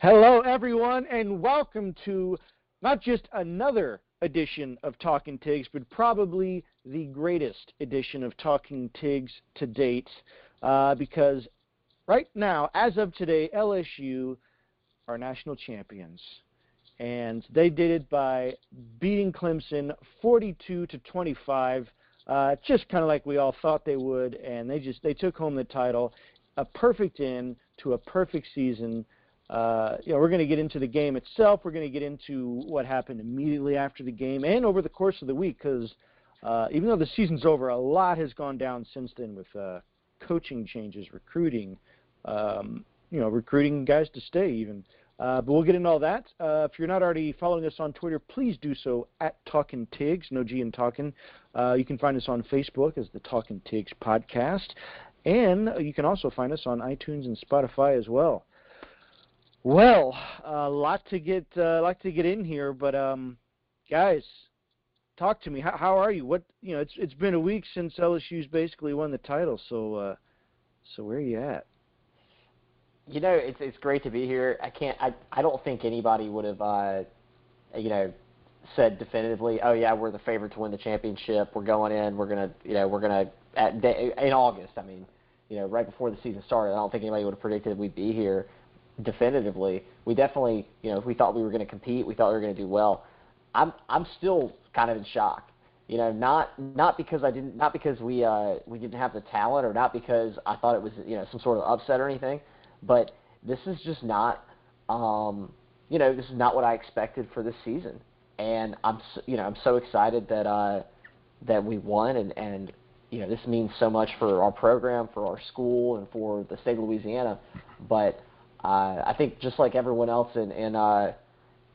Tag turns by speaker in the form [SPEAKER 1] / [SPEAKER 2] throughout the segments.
[SPEAKER 1] Hello, everyone, and welcome to not just another edition of Talking Tigs, but probably the greatest edition of Talking Tigs to date. Uh, because right now, as of today, LSU are national champions. And they did it by beating Clemson 42 to 25, uh, just kind of like we all thought they would. And they just they took home the title, a perfect end to a perfect season. Uh, you know, we're going to get into the game itself. We're going to get into what happened immediately after the game and over the course of the week because uh, even though the season's over, a lot has gone down since then with uh, coaching changes, recruiting, um, you know, recruiting guys to stay even. Uh, but we'll get into all that. Uh, if you're not already following us on Twitter, please do so at Talkin' Tigs, no G in Talkin'. Uh, you can find us on Facebook as the Talkin' Tigs podcast, and you can also find us on iTunes and Spotify as well. Well, a lot to get, a lot to get in here, but um, guys, talk to me. How, how are you? What you know? It's it's been a week since LSU's basically won the title. So uh, so where are you at?
[SPEAKER 2] You know, it's it's great to be here. I can't. I I don't think anybody would have, uh, you know, said definitively, oh yeah, we're the favorite to win the championship. We're going in. We're gonna, you know, we're gonna at day, in August. I mean, you know, right before the season started. I don't think anybody would have predicted we'd be here definitively. We definitely, you know, we thought we were going to compete. We thought we were going to do well. I'm I'm still kind of in shock. You know, not not because I didn't not because we uh, we didn't have the talent or not because I thought it was you know some sort of upset or anything, but this is just not um, you know this is not what I expected for this season, and I'm so, you know I'm so excited that uh, that we won and and you know this means so much for our program, for our school, and for the state of Louisiana, but uh, I think just like everyone else in in uh,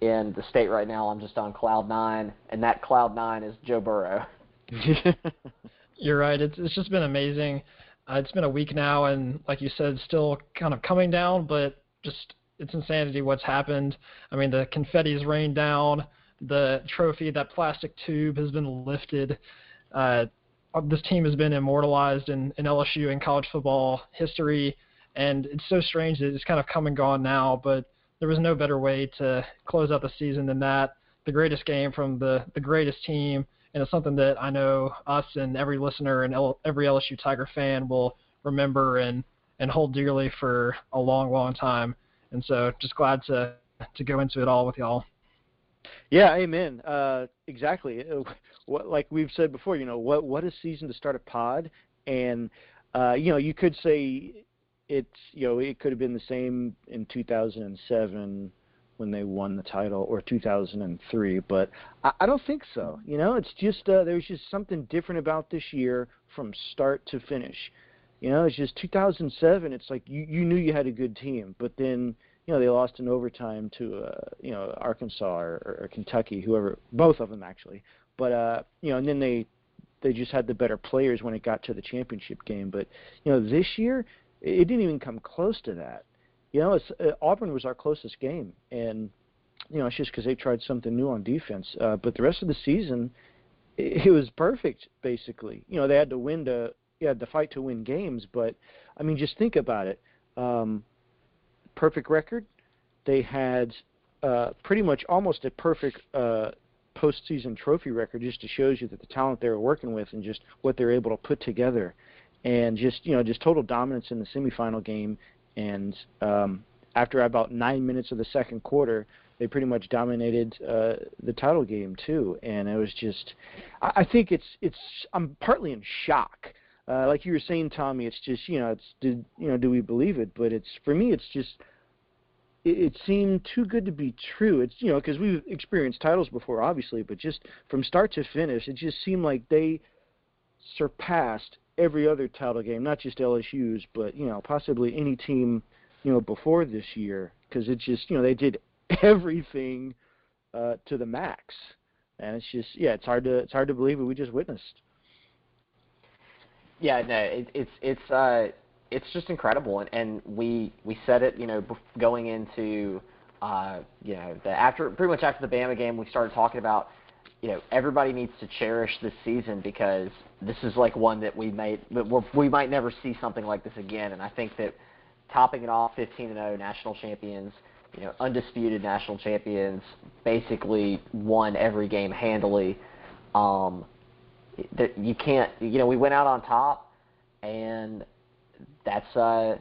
[SPEAKER 2] in the state right now, I'm just on cloud nine, and that cloud nine is Joe Burrow.
[SPEAKER 3] You're right. It's it's just been amazing. Uh, it's been a week now, and like you said, still kind of coming down, but just it's insanity what's happened. I mean, the confetti's rained down. The trophy, that plastic tube, has been lifted. Uh, this team has been immortalized in, in LSU and college football history, and it's so strange that it's kind of come and gone now. But there was no better way to close out the season than that. The greatest game from the the greatest team, and it's something that I know us and every listener and L- every LSU Tiger fan will remember and and hold dearly for a long, long time. And so, just glad to to go into it all with y'all.
[SPEAKER 1] Yeah, amen. Uh, exactly. What, like we've said before, you know, what what a season to start a pod, and uh, you know, you could say it's you know it could have been the same in 2007 when they won the title or 2003 but I, I don't think so. You know it's just uh, there's just something different about this year from start to finish. You know it's just 2007 it's like you you knew you had a good team but then you know they lost in overtime to uh, you know Arkansas or, or Kentucky whoever both of them actually but uh you know and then they they just had the better players when it got to the championship game but you know this year it didn't even come close to that. You know, it's, uh, Auburn was our closest game, and you know it's just because they tried something new on defense. Uh, but the rest of the season, it, it was perfect basically. You know, they had to win to, had to fight to win games, but I mean, just think about it. Um, perfect record. They had uh, pretty much almost a perfect uh, postseason trophy record, just to shows you that the talent they were working with and just what they're able to put together and just you know just total dominance in the semifinal game. And um, after about nine minutes of the second quarter, they pretty much dominated uh, the title game too. And it was just, I, I think it's it's I'm partly in shock. Uh, like you were saying, Tommy, it's just you know it's did you know do we believe it? But it's for me, it's just it, it seemed too good to be true. It's you know because we've experienced titles before, obviously, but just from start to finish, it just seemed like they surpassed every other title game, not just LSU's, but you know possibly any team you know before this year because it's just you know they did everything uh, to the max, and it's just yeah it's hard to it's hard to believe what we just witnessed.
[SPEAKER 2] Yeah, no, it, it's it's uh, it's just incredible, and, and we we said it you know going into uh, you know the after pretty much after the Bama game we started talking about you know everybody needs to cherish this season because this is like one that we might we might never see something like this again. And I think that topping it off, 15 and 0 national champions, you know, undisputed national champions, basically won every game handily. Um, that you can't, you know, we went out on top, and that's uh,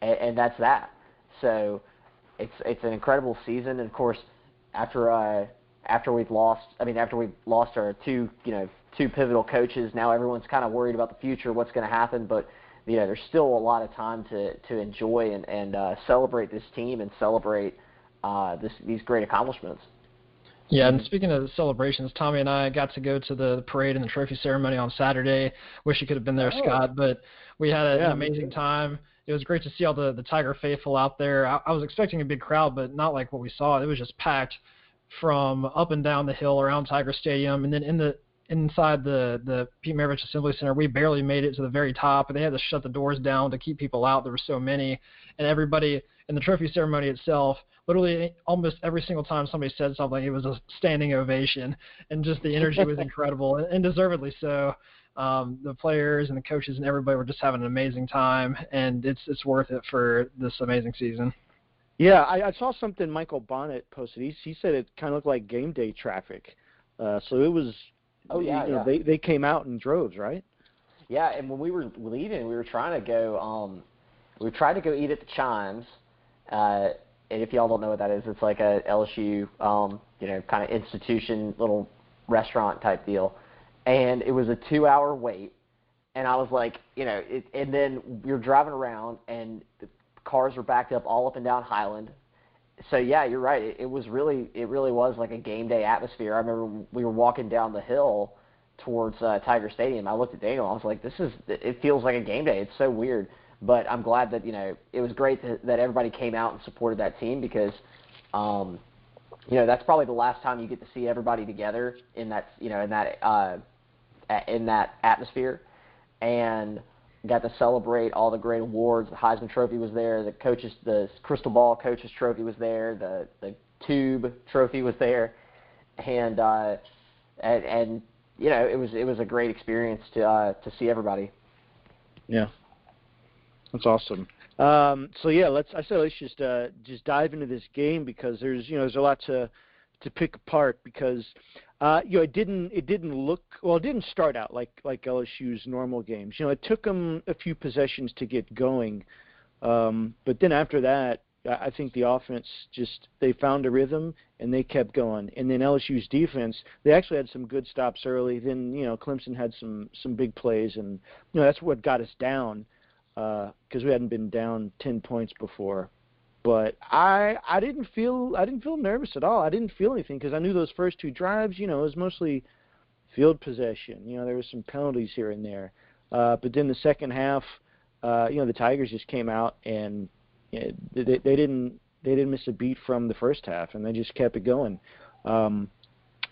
[SPEAKER 2] and, and that's that. So it's it's an incredible season, and of course, after uh, after we've lost, I mean, after we've lost our two, you know, two pivotal coaches, now everyone's kind of worried about the future, what's going to happen, but you know, there's still a lot of time to to enjoy and and uh, celebrate this team and celebrate uh, this these great accomplishments.
[SPEAKER 3] Yeah, and speaking of the celebrations, Tommy and I got to go to the parade and the trophy ceremony on Saturday. Wish you could have been there, oh. Scott, but we had a, yeah, an amazing time. It was great to see all the the Tiger faithful out there. I, I was expecting a big crowd, but not like what we saw. It was just packed from up and down the hill around Tiger Stadium, and then in the inside the the Pete Maravich Assembly Center, we barely made it to the very top, and they had to shut the doors down to keep people out. There were so many, and everybody in the trophy ceremony itself, literally almost every single time somebody said something, it was a standing ovation, and just the energy was incredible, and, and deservedly so. Um, the players and the coaches and everybody were just having an amazing time, and it's it's worth it for this amazing season.
[SPEAKER 1] Yeah, I, I saw something Michael Bonnette posted. He, he said it kind of looked like game day traffic. Uh, so it was.
[SPEAKER 2] Oh yeah,
[SPEAKER 1] you
[SPEAKER 2] know,
[SPEAKER 1] yeah. They they came out in droves, right?
[SPEAKER 2] Yeah, and when we were leaving, we were trying to go. Um, we tried to go eat at the Chimes. Uh, and if y'all don't know what that is, it's like a LSU, um, you know, kind of institution, little restaurant type deal. And it was a two-hour wait, and I was like, you know, it, and then you're driving around, and the cars were backed up all up and down Highland. So yeah, you're right. It, it was really, it really was like a game day atmosphere. I remember we were walking down the hill towards uh, Tiger Stadium. I looked at Daniel. And I was like, this is, it feels like a game day. It's so weird. But I'm glad that you know it was great that, that everybody came out and supported that team because, um, you know, that's probably the last time you get to see everybody together in that you know in that uh, in that atmosphere, and got to celebrate all the great awards. The Heisman Trophy was there. The coaches, the Crystal Ball Coaches Trophy was there. The the Tube Trophy was there, and uh, and, and you know it was it was a great experience to uh, to see everybody.
[SPEAKER 1] Yeah, that's awesome. Um, so yeah, let's. I said let's just uh, just dive into this game because there's you know there's a lot to to pick apart because uh, you know it didn't it didn't look well it didn't start out like like LSU's normal games. You know it took them a few possessions to get going, um, but then after that I think the offense just they found a rhythm and they kept going. And then LSU's defense, they actually had some good stops early. Then you know Clemson had some some big plays, and you know that's what got us down because uh, we hadn't been down ten points before. But I I didn't feel I didn't feel nervous at all. I didn't feel anything because I knew those first two drives, you know, it was mostly field possession. You know, there was some penalties here and there. Uh, but then the second half, uh, you know, the Tigers just came out and you know, they, they didn't they didn't miss a beat from the first half, and they just kept it going. Um,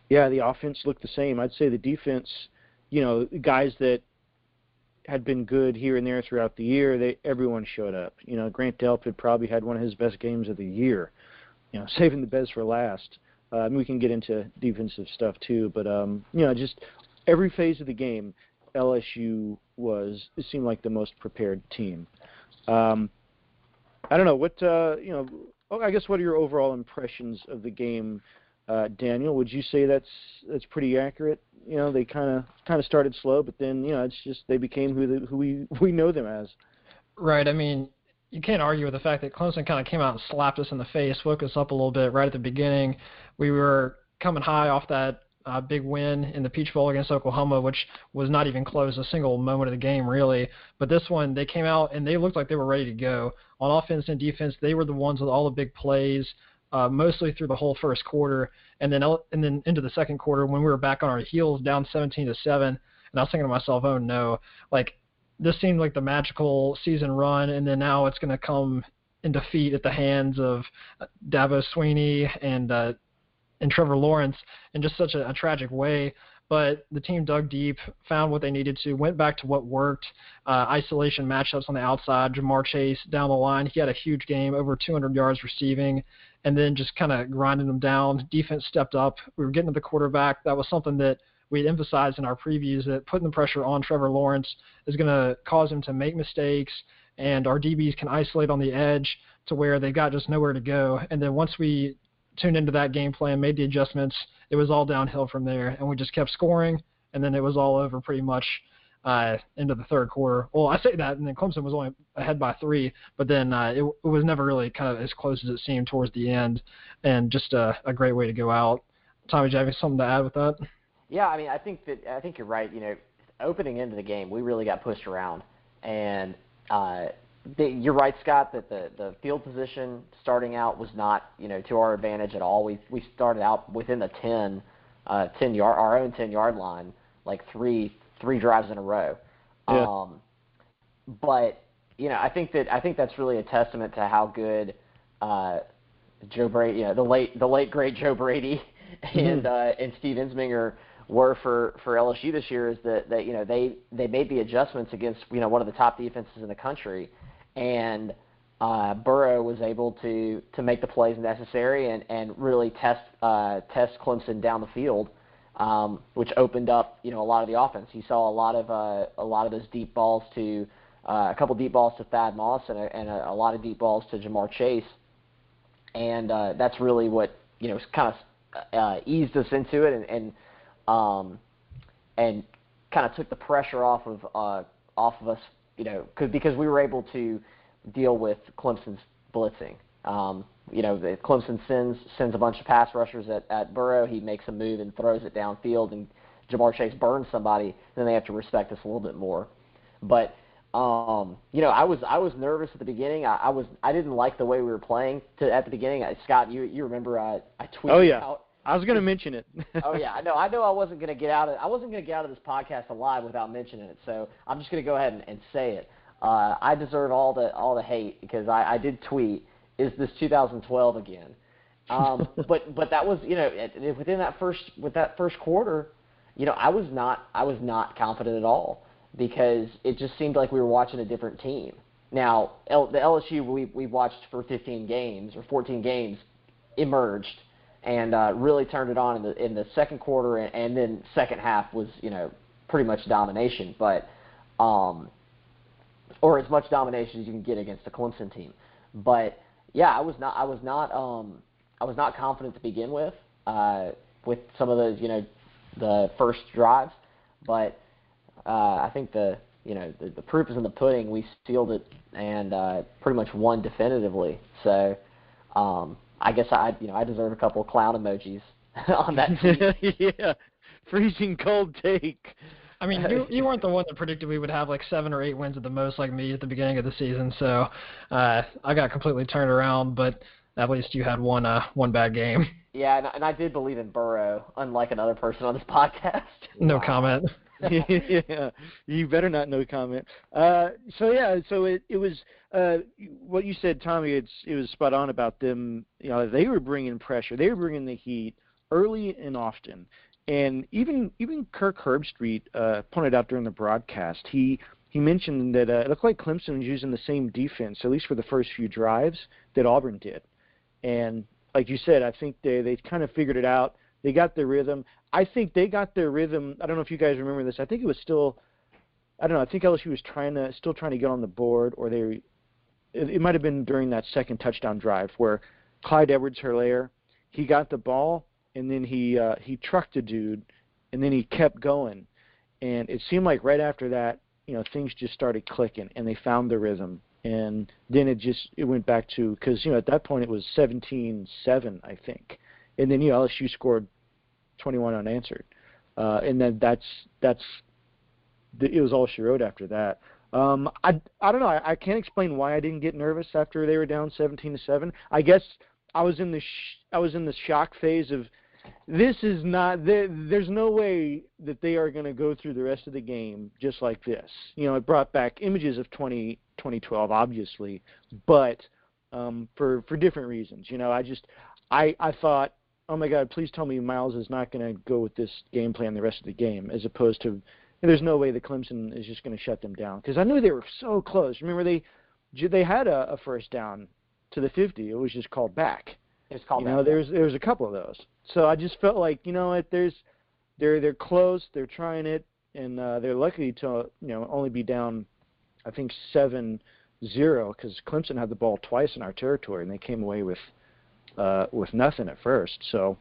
[SPEAKER 1] yeah, the offense looked the same. I'd say the defense, you know, guys that had been good here and there throughout the year. They everyone showed up. You know, Grant Delpit probably had one of his best games of the year. You know, saving the best for last. Uh, and we can get into defensive stuff too, but um, you know, just every phase of the game, LSU was it seemed like the most prepared team. Um, I don't know what uh, you know. Oh, I guess what are your overall impressions of the game, uh, Daniel? Would you say that's that's pretty accurate? you know they kind of kind of started slow, but then you know it's just they became who the, who we we know them as.
[SPEAKER 3] Right. I mean, you can't argue with the fact that Clemson kind of came out and slapped us in the face, woke us up a little bit right at the beginning. We were coming high off that uh, big win in the Peach Bowl against Oklahoma, which was not even close a single moment of the game really. But this one, they came out and they looked like they were ready to go on offense and defense. They were the ones with all the big plays uh, mostly through the whole first quarter, and then and then into the second quarter when we were back on our heels, down 17 to seven, and I was thinking to myself, oh no, like this seemed like the magical season run, and then now it's going to come in defeat at the hands of uh, Swinney and uh, and Trevor Lawrence in just such a, a tragic way. But the team dug deep, found what they needed to, went back to what worked. Uh, isolation matchups on the outside. Ja'Marr Chase down the line, he had a huge game, over 200 yards receiving, and then just kind of grinding them down. Defense stepped up. We were getting to the quarterback. That was something that we had emphasized in our previews that putting the pressure on Trevor Lawrence is going to cause him to make mistakes, and our DBs can isolate on the edge to where they've got just nowhere to go. And then once we tuned into that game plan, made the adjustments, it was all downhill from there, and we just kept scoring, and then it was all over pretty much uh, into the third quarter. Well, I say that, and then Clemson was only ahead by three, but then uh, it, it was never really kind of as close as it seemed towards the end, and just a, a great way to go out. Tommy, do you have something to add with that?
[SPEAKER 2] Yeah, I mean, I think that I think you're right. You know, opening into the game, we really got pushed around, and uh, the, you're right, Scott, that the the field position starting out was not you know to our advantage at all. We we started out within the 10, uh, 10 yard our own 10 yard line, like three three drives in a row.
[SPEAKER 1] Yeah.
[SPEAKER 2] Um, but you know, I think that I think that's really a testament to how good uh, Joe Brady, you know, the late the late great Joe Brady and uh, and Steve Ensminger were for for LSU this year is that that you know they they made the adjustments against you know one of the top defenses in the country, and uh, Burrow was able to to make the plays necessary and and really test uh, test Clemson down the field, um, which opened up you know a lot of the offense. You saw a lot of uh, a lot of those deep balls to uh, a couple deep balls to Thad Moss and a, and a, a lot of deep balls to Ja'Marr Chase, and uh, that's really what you know kind of uh, eased us into it and and um, and kind of took the pressure off of uh, off of us, you know, cause, because we were able to deal with Clemson's blitzing. Um, you know, Clemson sends sends a bunch of pass rushers at, at Burrow. He makes a move and throws it downfield, and Ja'Marr Chase burns somebody. Then they have to respect us a little bit more. But um, you know, I was I was nervous at the beginning. I, I was I didn't like the way we were playing to, at the beginning. I, Scott, you you remember I I tweeted
[SPEAKER 1] Oh, yeah.
[SPEAKER 2] out
[SPEAKER 1] I was going to mention it.
[SPEAKER 2] oh yeah, I know. I know. I wasn't going to get out of. I wasn't going to get out of this podcast alive without mentioning it. So I'm just going to go ahead and, and say it. Uh, I deserve all the all the hate because I, I did tweet. Is this 2012 again? Um, but but that was you know within that first with that first quarter, you know I was not I was not confident at all because it just seemed like we were watching a different team. Now L, the LSU we we watched for 15 games or 14 games emerged and uh, really turned it on in the in the second quarter, and, and then second half was you know pretty much domination, but um, or as much domination as you can get against a Clemson team. But yeah, I was not I was not um, I was not confident to begin with uh, with some of those you know the first drives, but uh, I think the you know the, the proof is in the pudding. We sealed it and uh, pretty much won definitively. So. Um, I guess I, you know, I deserve a couple of clown emojis on that. tweet.
[SPEAKER 1] yeah, freezing cold take.
[SPEAKER 3] I mean, you you weren't the one that predicted we would have like seven or eight wins at the most, like me at the beginning of the season. So uh, I got completely turned around, but at least you had one uh, one bad game.
[SPEAKER 2] yeah, and, and I did believe in Burrow, unlike another person on this podcast.
[SPEAKER 3] No
[SPEAKER 2] Wow.
[SPEAKER 3] comment.
[SPEAKER 1] Yeah, you better not no comment. Uh, so yeah, so it it was uh, what you said, Tommy. It's it was spot on about them. You know, they were bringing pressure. They were bringing the heat early and often. And even even Kirk Herbstreit uh, pointed out during the broadcast. He he mentioned that uh, it looked like Clemson was using the same defense, at least for the first few drives, that Auburn did. And like you said, I think they they kind of figured it out. They got their rhythm. I think they got their rhythm. I don't know if you guys remember this. I think it was still, I don't know. I think LSU was trying to still trying to get on the board, or they, it, it might have been during that second touchdown drive where Clyde Edwards-Helaire, he got the ball and then he uh, he trucked a dude, and then he kept going, and it seemed like right after that, you know, things just started clicking, and they found the rhythm, and then it just it went back to because you know at that point it was 17-7 I think, and then you know LSU scored 21 unanswered, uh, and then that's that's the, it was all she wrote after that. Um, I I don't know. I, I can't explain why I didn't get nervous after they were down 17 to seven. I guess I was in the sh- I was in the shock phase of this is not there, there's no way that they are going to go through the rest of the game just like this. You know, it brought back images of 20 2012 obviously, but um for for different reasons. You know, I just I I thought oh my God, please tell me Miles is not going to go with this game plan the rest of the game, as opposed to there's no way that Clemson is just going to shut them down because I knew they were so close. Remember they they had a, a first down to the 50. It was just called back.
[SPEAKER 2] It's called back.
[SPEAKER 1] you know, was there was a couple of those. So I just felt like you know what, there's they're they're close, they're trying it, and uh, they're lucky to you know only be down, I think seven zero because Clemson had the ball twice in our territory and they came away with uh, with nothing at first. So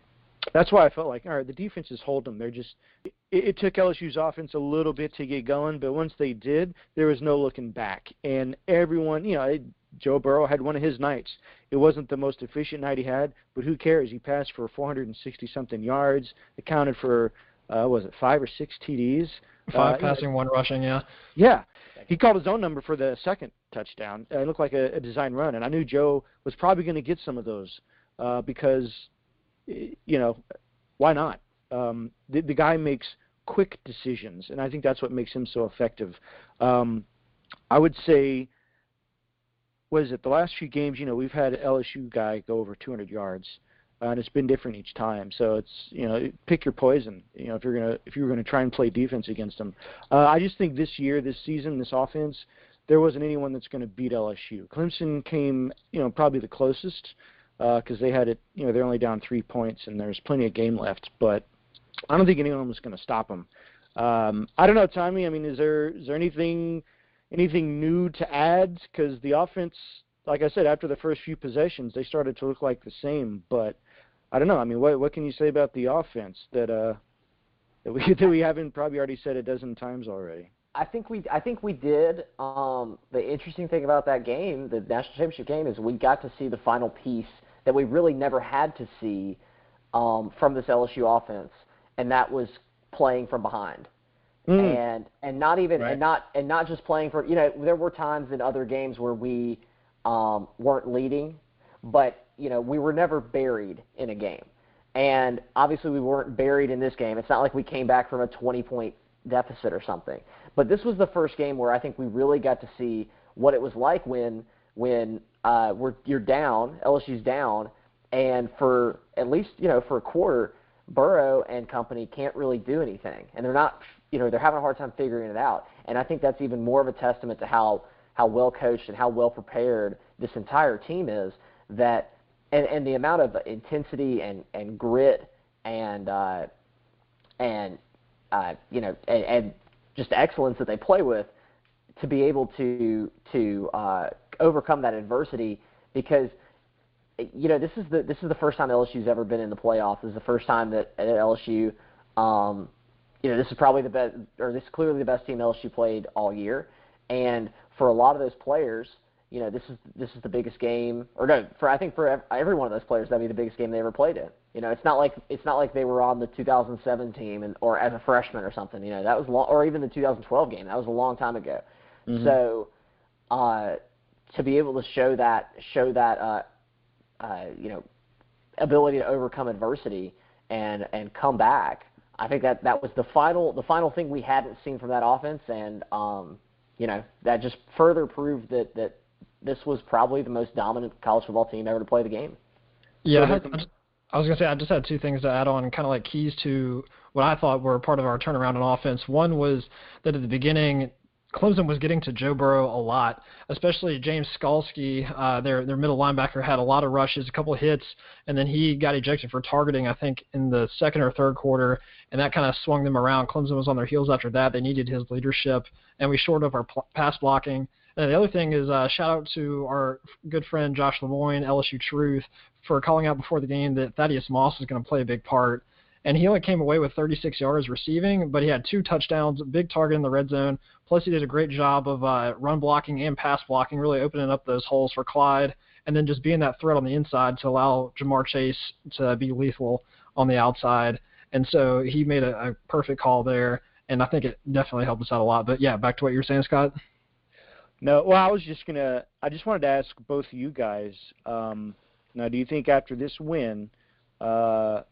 [SPEAKER 1] that's why I felt like all right, the defenses hold them. They're just it, it took LSU's offense a little bit to get going, but once they did, there was no looking back, and everyone you know. It, Joe Burrow had one of his nights. It wasn't the most efficient night he had, but who cares? He passed for 460 something yards, accounted for uh, was it five or six TDs?
[SPEAKER 3] Five
[SPEAKER 1] uh,
[SPEAKER 3] passing, one rushing. Yeah.
[SPEAKER 1] Yeah, he called his own number for the second touchdown. It looked like a, a design run, and I knew Joe was probably going to get some of those uh, because, you know, why not? Um, the, the guy makes quick decisions, and I think that's what makes him so effective. Um, I would say what is it? The last few games, you know, we've had LSU guy go over 200 yards, uh, and it's been different each time. So it's you know, pick your poison. You know, if you're gonna if you're gonna try and play defense against them, uh, I just think this year, this season, this offense, there wasn't anyone that's going to beat LSU. Clemson came, you know, probably the closest because uh, they had it. You know, they're only down three points, and there's plenty of game left. But I don't think anyone was going to stop them. Um, I don't know, Tommy. I mean, is there is there anything anything new to add? Because the offense, like I said, after the first few possessions, they started to look like the same. But I don't know. I mean, what what can you say about the offense that uh that we that we haven't probably already said a dozen times already?
[SPEAKER 2] I think we I think we did. Um, the interesting thing about that game, the national championship game, is we got to see the final piece that we really never had to see um, from this LSU offense, and that was playing from behind. Mm. And and not even right. and not and not just playing for you know there were times in other games where we um, weren't leading, but you know we were never buried in a game, and obviously we weren't buried in this game. It's not like we came back from a 20 point deficit or something. But this was the first game where I think we really got to see what it was like when when uh, we're, you're down, LSU's down, and for at least you know for a quarter, Burrow and company can't really do anything, and they're not you know they're having a hard time figuring it out. And I think that's even more of a testament to how how well coached and how well prepared this entire team is. That and and the amount of intensity and and grit and uh, and uh, you know and, and just excellence that they play with to be able to to uh, overcome that adversity because you know this is the this is the first time LSU's ever been in the playoffs. This is the first time that LSU um, you know, this is probably the best, or this is clearly the best team LSU played all year. And for a lot of those players, you know, this is this is the biggest game, or no, for I think for every one of those players, that'd be the biggest game they ever played in. You know, it's not like it's not like they were on the 2007 team and or as a freshman or something. You know, that was long, or even the 2012 game. That was a long time ago. Mm-hmm. So, uh, to be able to show that show that uh, uh, you know ability to overcome adversity and and come back I think that that was the final the final thing we hadn't seen from that offense, and um, you know that just further proved that that this was probably the most dominant college football team ever to play the game.
[SPEAKER 3] Yeah, I, had, I was gonna say I just had two things to add on, kind of like keys to what I thought were part of our turnaround in offense. One was that at the beginning Clemson was getting to Joe Burrow a lot, especially James Skalski, uh, their their middle linebacker, had a lot of rushes, a couple hits, and then he got ejected for targeting, I think, in the second or third quarter, and that kind of swung them around. Clemson was on their heels after that. They needed his leadership, and we shored up our pl- pass blocking. And the other thing is uh, shout out to our good friend Josh Lemoyne, LSU Truth, for calling out before the game that Thaddeus Moss is going to play a big part and he only came away with 36 yards receiving, but he had two touchdowns, big target in the red zone. Plus, he did a great job of uh, run blocking and pass blocking, really opening up those holes for Clyde, and then just being that threat on the inside to allow Ja'Marr Chase to be lethal on the outside. And so he made a, a perfect call there, and I think it definitely helped us out a lot. But yeah, back to what you were saying, Scott.
[SPEAKER 1] No, well, I was just gonna. I just wanted to ask both of you guys. Um, now, do you think after this win, uh,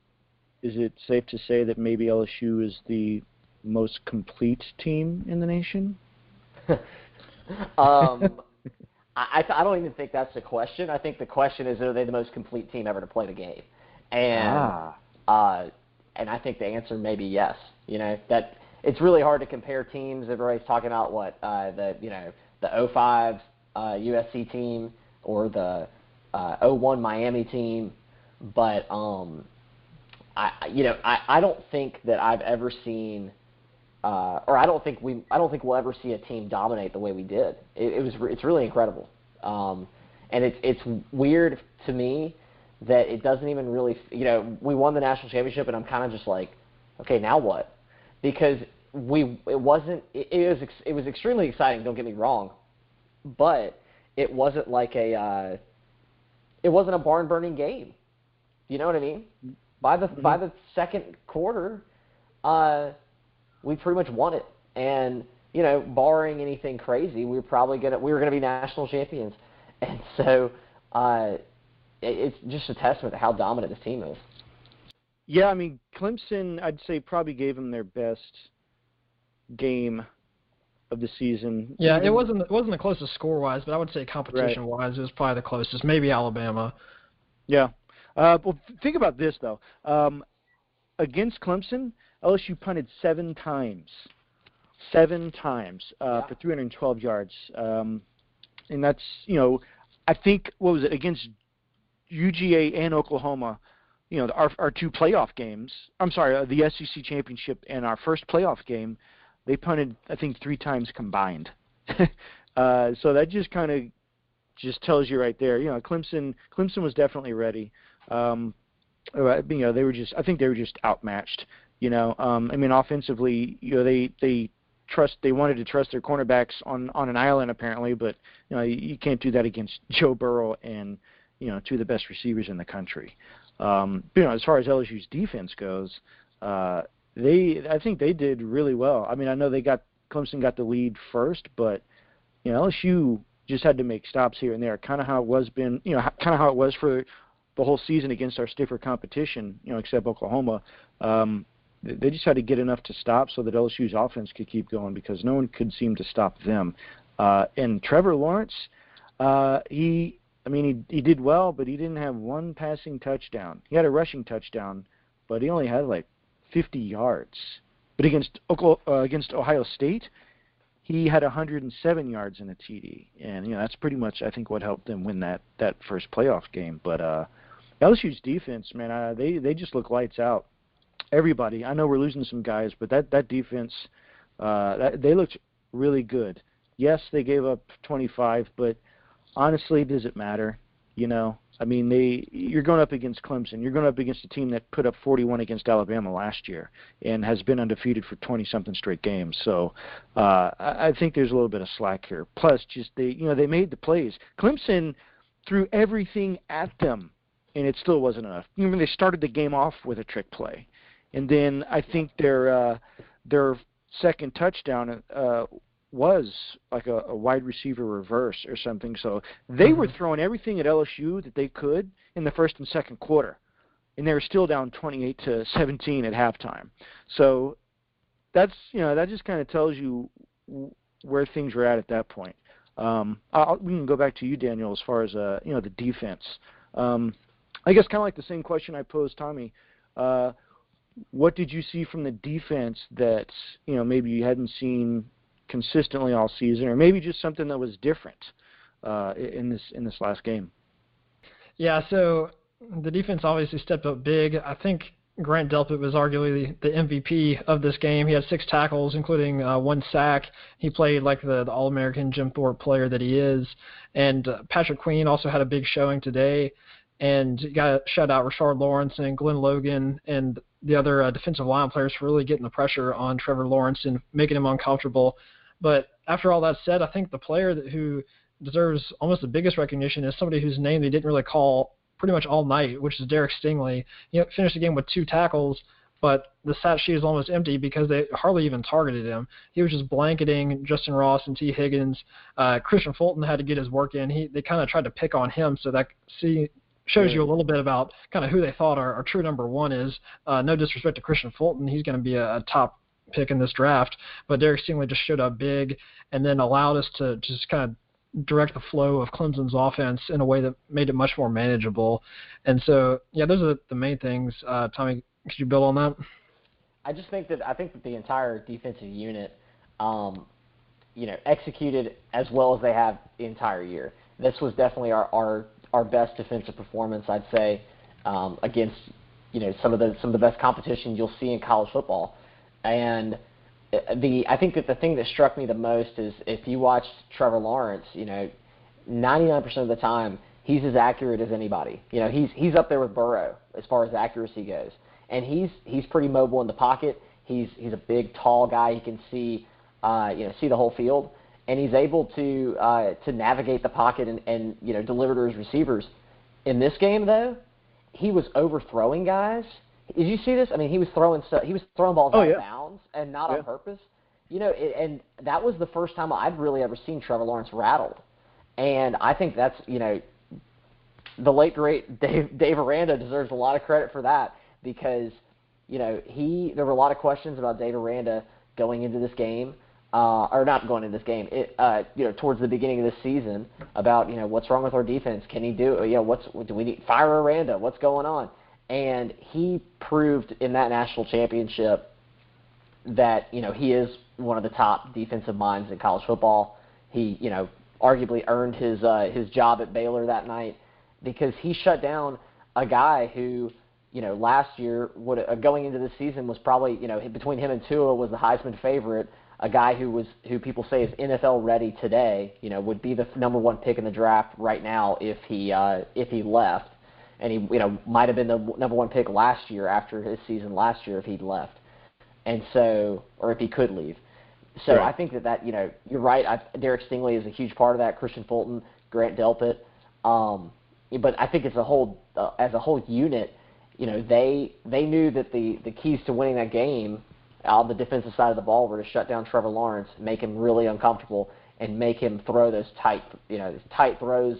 [SPEAKER 1] is it safe to say that maybe LSU is the most complete team in the nation?
[SPEAKER 2] um, I, I don't even think that's the question. I think the question is, are they the most complete team ever to play the game? And
[SPEAKER 1] Ah.
[SPEAKER 2] uh, and I think the answer may be yes. You know that it's really hard to compare teams. Everybody's talking about what uh, the you know the 05 uh, USC team or the uh, 01 Miami team, but um, I you know I, I don't think that I've ever seen. Uh, or I don't think we, I don't think we'll ever see a team dominate the way we did. It, it was, it's really incredible, um, and it's it's weird to me that it doesn't even really, you know, we won the national championship, and I'm kind of just like, okay, now what? Because we, it wasn't, it, it was, it was extremely exciting. Don't get me wrong, but it wasn't like a, uh, it wasn't a barn burning game. You know what I mean? By the by the second quarter, uh, we pretty much won it, and you know, barring anything crazy, we were probably gonna we were gonna be national champions, and so. Uh, it- it's just a testament to how dominant this team is.
[SPEAKER 1] Yeah, I mean Clemson, I'd say probably gave them their best game of the season.
[SPEAKER 3] Yeah, it wasn't it wasn't the closest score wise, but I would say competition wise, it was probably the closest. Maybe Alabama.
[SPEAKER 1] Yeah. Uh, well, think about this though. Um, against Clemson, LSU punted seven times, seven times uh,
[SPEAKER 2] Yeah.
[SPEAKER 1] for 312 yards, um, and that's you know, I think what was it against UGA and Oklahoma. You know, our our two playoff games. I'm sorry, uh, the SEC championship and our first playoff game, they punted I think three times combined. uh, so that just kind of just tells you right there. You know, Clemson Clemson was definitely ready. Um, you know, they were just I think they were just outmatched. You know, um, I mean, offensively, you know, they they trust they wanted to trust their cornerbacks on on an island apparently, but you know, you, can't do that against Joe Burrow and you know two of the best receivers in the country. Um, you know, as far as LSU's defense goes, uh, they I think they did really well. I mean, I know they got Clemson got the lead first, but you know LSU just had to make stops here and there, kind of how it was been, you know, kind of how it was for the whole season against our stiffer competition, you know, except Oklahoma. Um, they just had to get enough to stop so that LSU's offense could keep going because no one could seem to stop them. Uh, and Trevor Lawrence, uh, he, I mean, he he did well, but he didn't have one passing touchdown. He had a rushing touchdown, but he only had like 50 yards. But against Oklahoma, uh, against Ohio State, he had 107 yards in a TD, and you know that's pretty much I think what helped them win that that first playoff game. But uh, LSU's defense, man, uh, they they just look lights out. Everybody, I know we're losing some guys, but that that defense, uh, that, they looked really good. Yes, they gave up 25, but honestly, does it matter? You know, I mean, they you're going up against Clemson. You're going up against a team that put up 41 against Alabama last year and has been undefeated for 20 something straight games. So uh, I, think there's a little bit of slack here. Plus, just they you know they made the plays. Clemson threw everything at them, and it still wasn't enough. You know, they started the game off with a trick play, and then I think their uh, their second touchdown uh, was like a, a wide receiver reverse or something. So they were throwing everything at LSU that they could in the first and second quarter, and they were still down 28 to 17 at halftime. So that's you know that just kind of tells you w- where things were at at that point. Um, I'll, we can go back to you, Daniel, as far as uh, you know the defense. Um, I guess kind of like the same question I posed Tommy. Uh, what did you see from the defense that you know maybe you hadn't seen consistently all season, or maybe just something that was different uh, in this in this last game?
[SPEAKER 3] Yeah, so the defense obviously stepped up big. I think Grant Delpit was arguably the MVP of this game. He had six tackles, including uh, one sack. He played like the, the All-American Jim Thorpe player that he is. And uh, Patrick Queen also had a big showing today. And you got to shout out Rashard Lawrence and Glenn Logan and the other uh, defensive line players for really getting the pressure on Trevor Lawrence and making him uncomfortable. But after all that said, I think the player that, who deserves almost the biggest recognition is somebody whose name they didn't really call pretty much all night, which is Derek Stingley. He finished the game with two tackles, but the stat sheet is almost empty because they hardly even targeted him. He was just blanketing Justin Ross and Tee Higgins. Uh, Kristian Fulton had to get his work in. He they kind of tried to pick on him, so that see shows you a little bit about kind of who they thought our, our true number one is. Uh, no disrespect to Kristian Fulton, he's going to be a, a top pick in this draft, but Derek Stingley just showed up big and then allowed us to just kind of direct the flow of Clemson's offense in a way that made it much more manageable. And so, yeah, those are the main things. Uh, Tommy, could you build on that?
[SPEAKER 2] I just think that I think that the entire defensive unit, um, you know, executed as well as they have the entire year. This was definitely our our, our best defensive performance, I'd say, um, against you know some of the some of the best competition you'll see in college football. And the I think that the thing that struck me the most is if you watched Trevor Lawrence, you know, 99% of the time he's as accurate as anybody. You know, he's he's up there with Burrow as far as accuracy goes, and he's he's pretty mobile in the pocket. He's he's a big, tall guy. He can see uh, you know see the whole field, and he's able to uh, to navigate the pocket and, and you know deliver to his receivers. In this game, though, he was overthrowing guys did you see this? I mean, he was throwing stuff. He was throwing balls
[SPEAKER 1] oh,
[SPEAKER 2] out
[SPEAKER 1] yeah.
[SPEAKER 2] of bounds and not
[SPEAKER 1] yeah.
[SPEAKER 2] on purpose. You know, it, and that was the first time I'd really ever seen Trevor Lawrence rattled. And I think that's you know, the late great Dave Dave Aranda deserves a lot of credit for that because you know he there were a lot of questions about Dave Aranda going into this game. Uh, or not going into this game, it, uh, you know, towards the beginning of this season about, you know, what's wrong with our defense? Can he do, you know, what's, do we need, fire Aranda? What's going on? And he proved in that national championship that you know he is one of the top defensive minds in college football. He you know arguably earned his uh, his job at Baylor that night because he shut down a guy who you know last year would uh, going into the season was probably you know between him and Tua was the Heisman favorite. A guy who was who people say is NFL ready today, you know, would be the number one pick in the draft right now if he uh, if he left and he you know might have been the number one pick last year after his season last year if he'd left, and so or if he could leave. So
[SPEAKER 1] right.
[SPEAKER 2] I think that that you know you're right. I, Derek Stingley is a huge part of that. Kristian Fulton, Grant Delpit, um, but I think as a whole uh, as a whole unit, you know they they knew that the the keys to winning that game on the defensive side of the ball were to shut down Trevor Lawrence, make him really uncomfortable, and make him throw those tight you know tight throws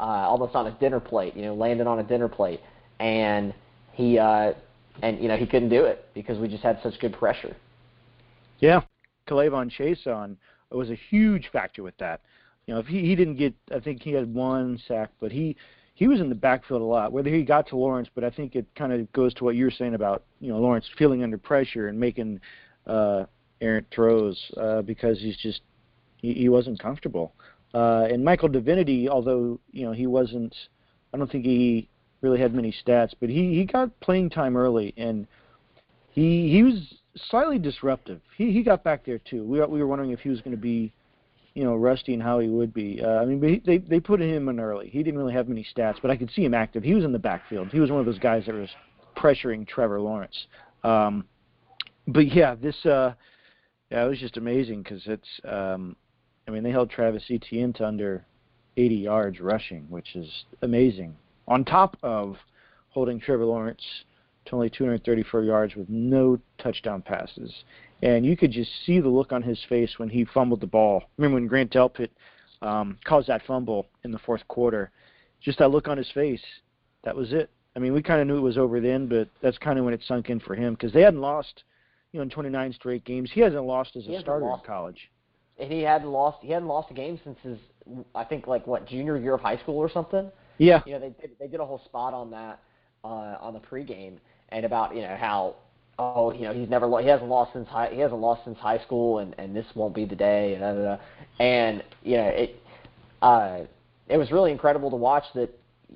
[SPEAKER 2] uh, almost on a dinner plate, you know, landed on a dinner plate, and he uh, and you know he couldn't do it because we just had such good pressure.
[SPEAKER 1] Yeah, K'Lavon Chaisson was a huge factor with that. You know, if he he didn't get, I think he had one sack, but he he was in the backfield a lot. Whether he got to Lawrence, but I think it kind of goes to what you were saying about you know Lawrence feeling under pressure and making uh, errant throws uh, because he's just he, he wasn't comfortable. Uh, and Michael Divinity, although you know he wasn't, I don't think he really had many stats, but he he got playing time early, and he he was slightly disruptive. He he got back there too. We we were wondering if he was going to be, you know, rusty and how he would be. Uh, I mean, but he, they they put him in early. He didn't really have many stats, but I could see him active. He was in the backfield. He was one of those guys that was pressuring Trevor Lawrence. Um, but yeah, this uh, yeah, it was just amazing because it's um, I mean, they held Travis Etienne to under 80 yards rushing, which is amazing. On top of holding Trevor Lawrence to only 234 yards with no touchdown passes. And you could just see the look on his face when he fumbled the ball. Remember when Grant Delpit um, caused that fumble in the fourth quarter? Just that look on his face. That was it. I mean, we kind of knew it was over then, but that's kind of when it sunk in for him because they hadn't lost, you know, in 29 straight games. He hasn't lost as a starter
[SPEAKER 2] lost.
[SPEAKER 1] in college
[SPEAKER 2] and he hadn't lost he hadn't lost a game since his I think like what junior year of high school or something.
[SPEAKER 1] Yeah.
[SPEAKER 2] You know they did, they did a whole spot on that uh, on the pregame and about you know how oh you know he's never he hasn't lost since high he hasn't lost since high school and and this won't be the day and da, da, da. and you know it uh it was really incredible to watch that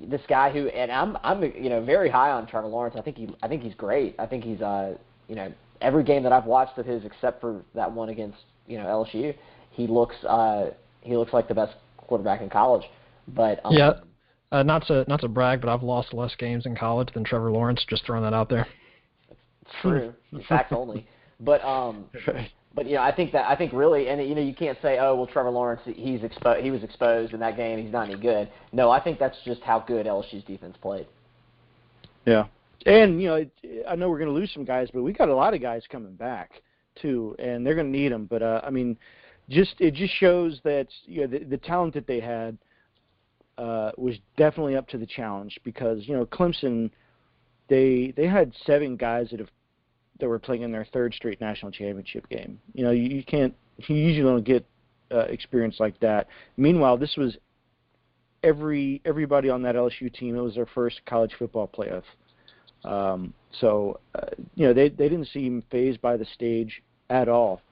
[SPEAKER 2] this guy who and I'm I'm you know very high on Trevor Lawrence I think he I think he's great I think he's uh you know every game that I've watched of his except for that one against you know LSU, he looks uh, he looks like the best quarterback in college. But um,
[SPEAKER 3] yeah, uh, not to not to brag, but I've lost less games in college than Trevor Lawrence. Just throwing that out there.
[SPEAKER 2] It's true, facts only. But um, but you know, I think that I think really, and you know, you can't say, oh well, Trevor Lawrence, he's expo- he was exposed in that game, he's not any good. No, I think that's just how good LSU's defense played.
[SPEAKER 1] Yeah, and you know, I know we're going to lose some guys, but we got a lot of guys coming back too, and they're going to need them. But uh, I mean, just it just shows that you know the, the talent that they had uh, was definitely up to the challenge because you know Clemson, they they had seven guys that have that were playing in their third straight national championship game. You know, you, you can't you usually don't get uh, experience like that. Meanwhile, this was every everybody on that LSU team. It was their first college football playoff. Um, so uh, you know they they didn't seem phased by the stage at all.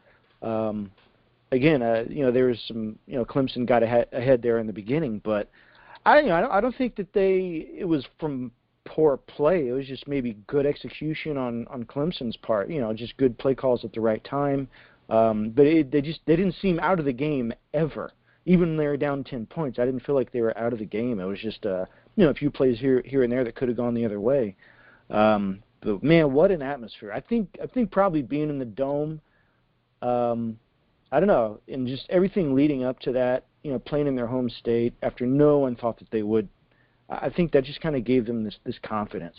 [SPEAKER 1] Um, again, uh, you know there was some you know Clemson got ahead, ahead there in the beginning, but I you know I don't, I don't think that they it was from poor play. It was just maybe good execution on on Clemson's part. You know, just good play calls at the right time. Um, but it, they just they didn't seem out of the game ever. Even when they were down ten points, I didn't feel like they were out of the game. It was just uh, you know a few plays here here and there that could have gone the other way. Um, but man, what an atmosphere! I think I think probably being in the dome, um, I don't know, and just everything leading up to that, you know, playing in their home state after no one thought that they would. I think that just kind of gave them this this confidence.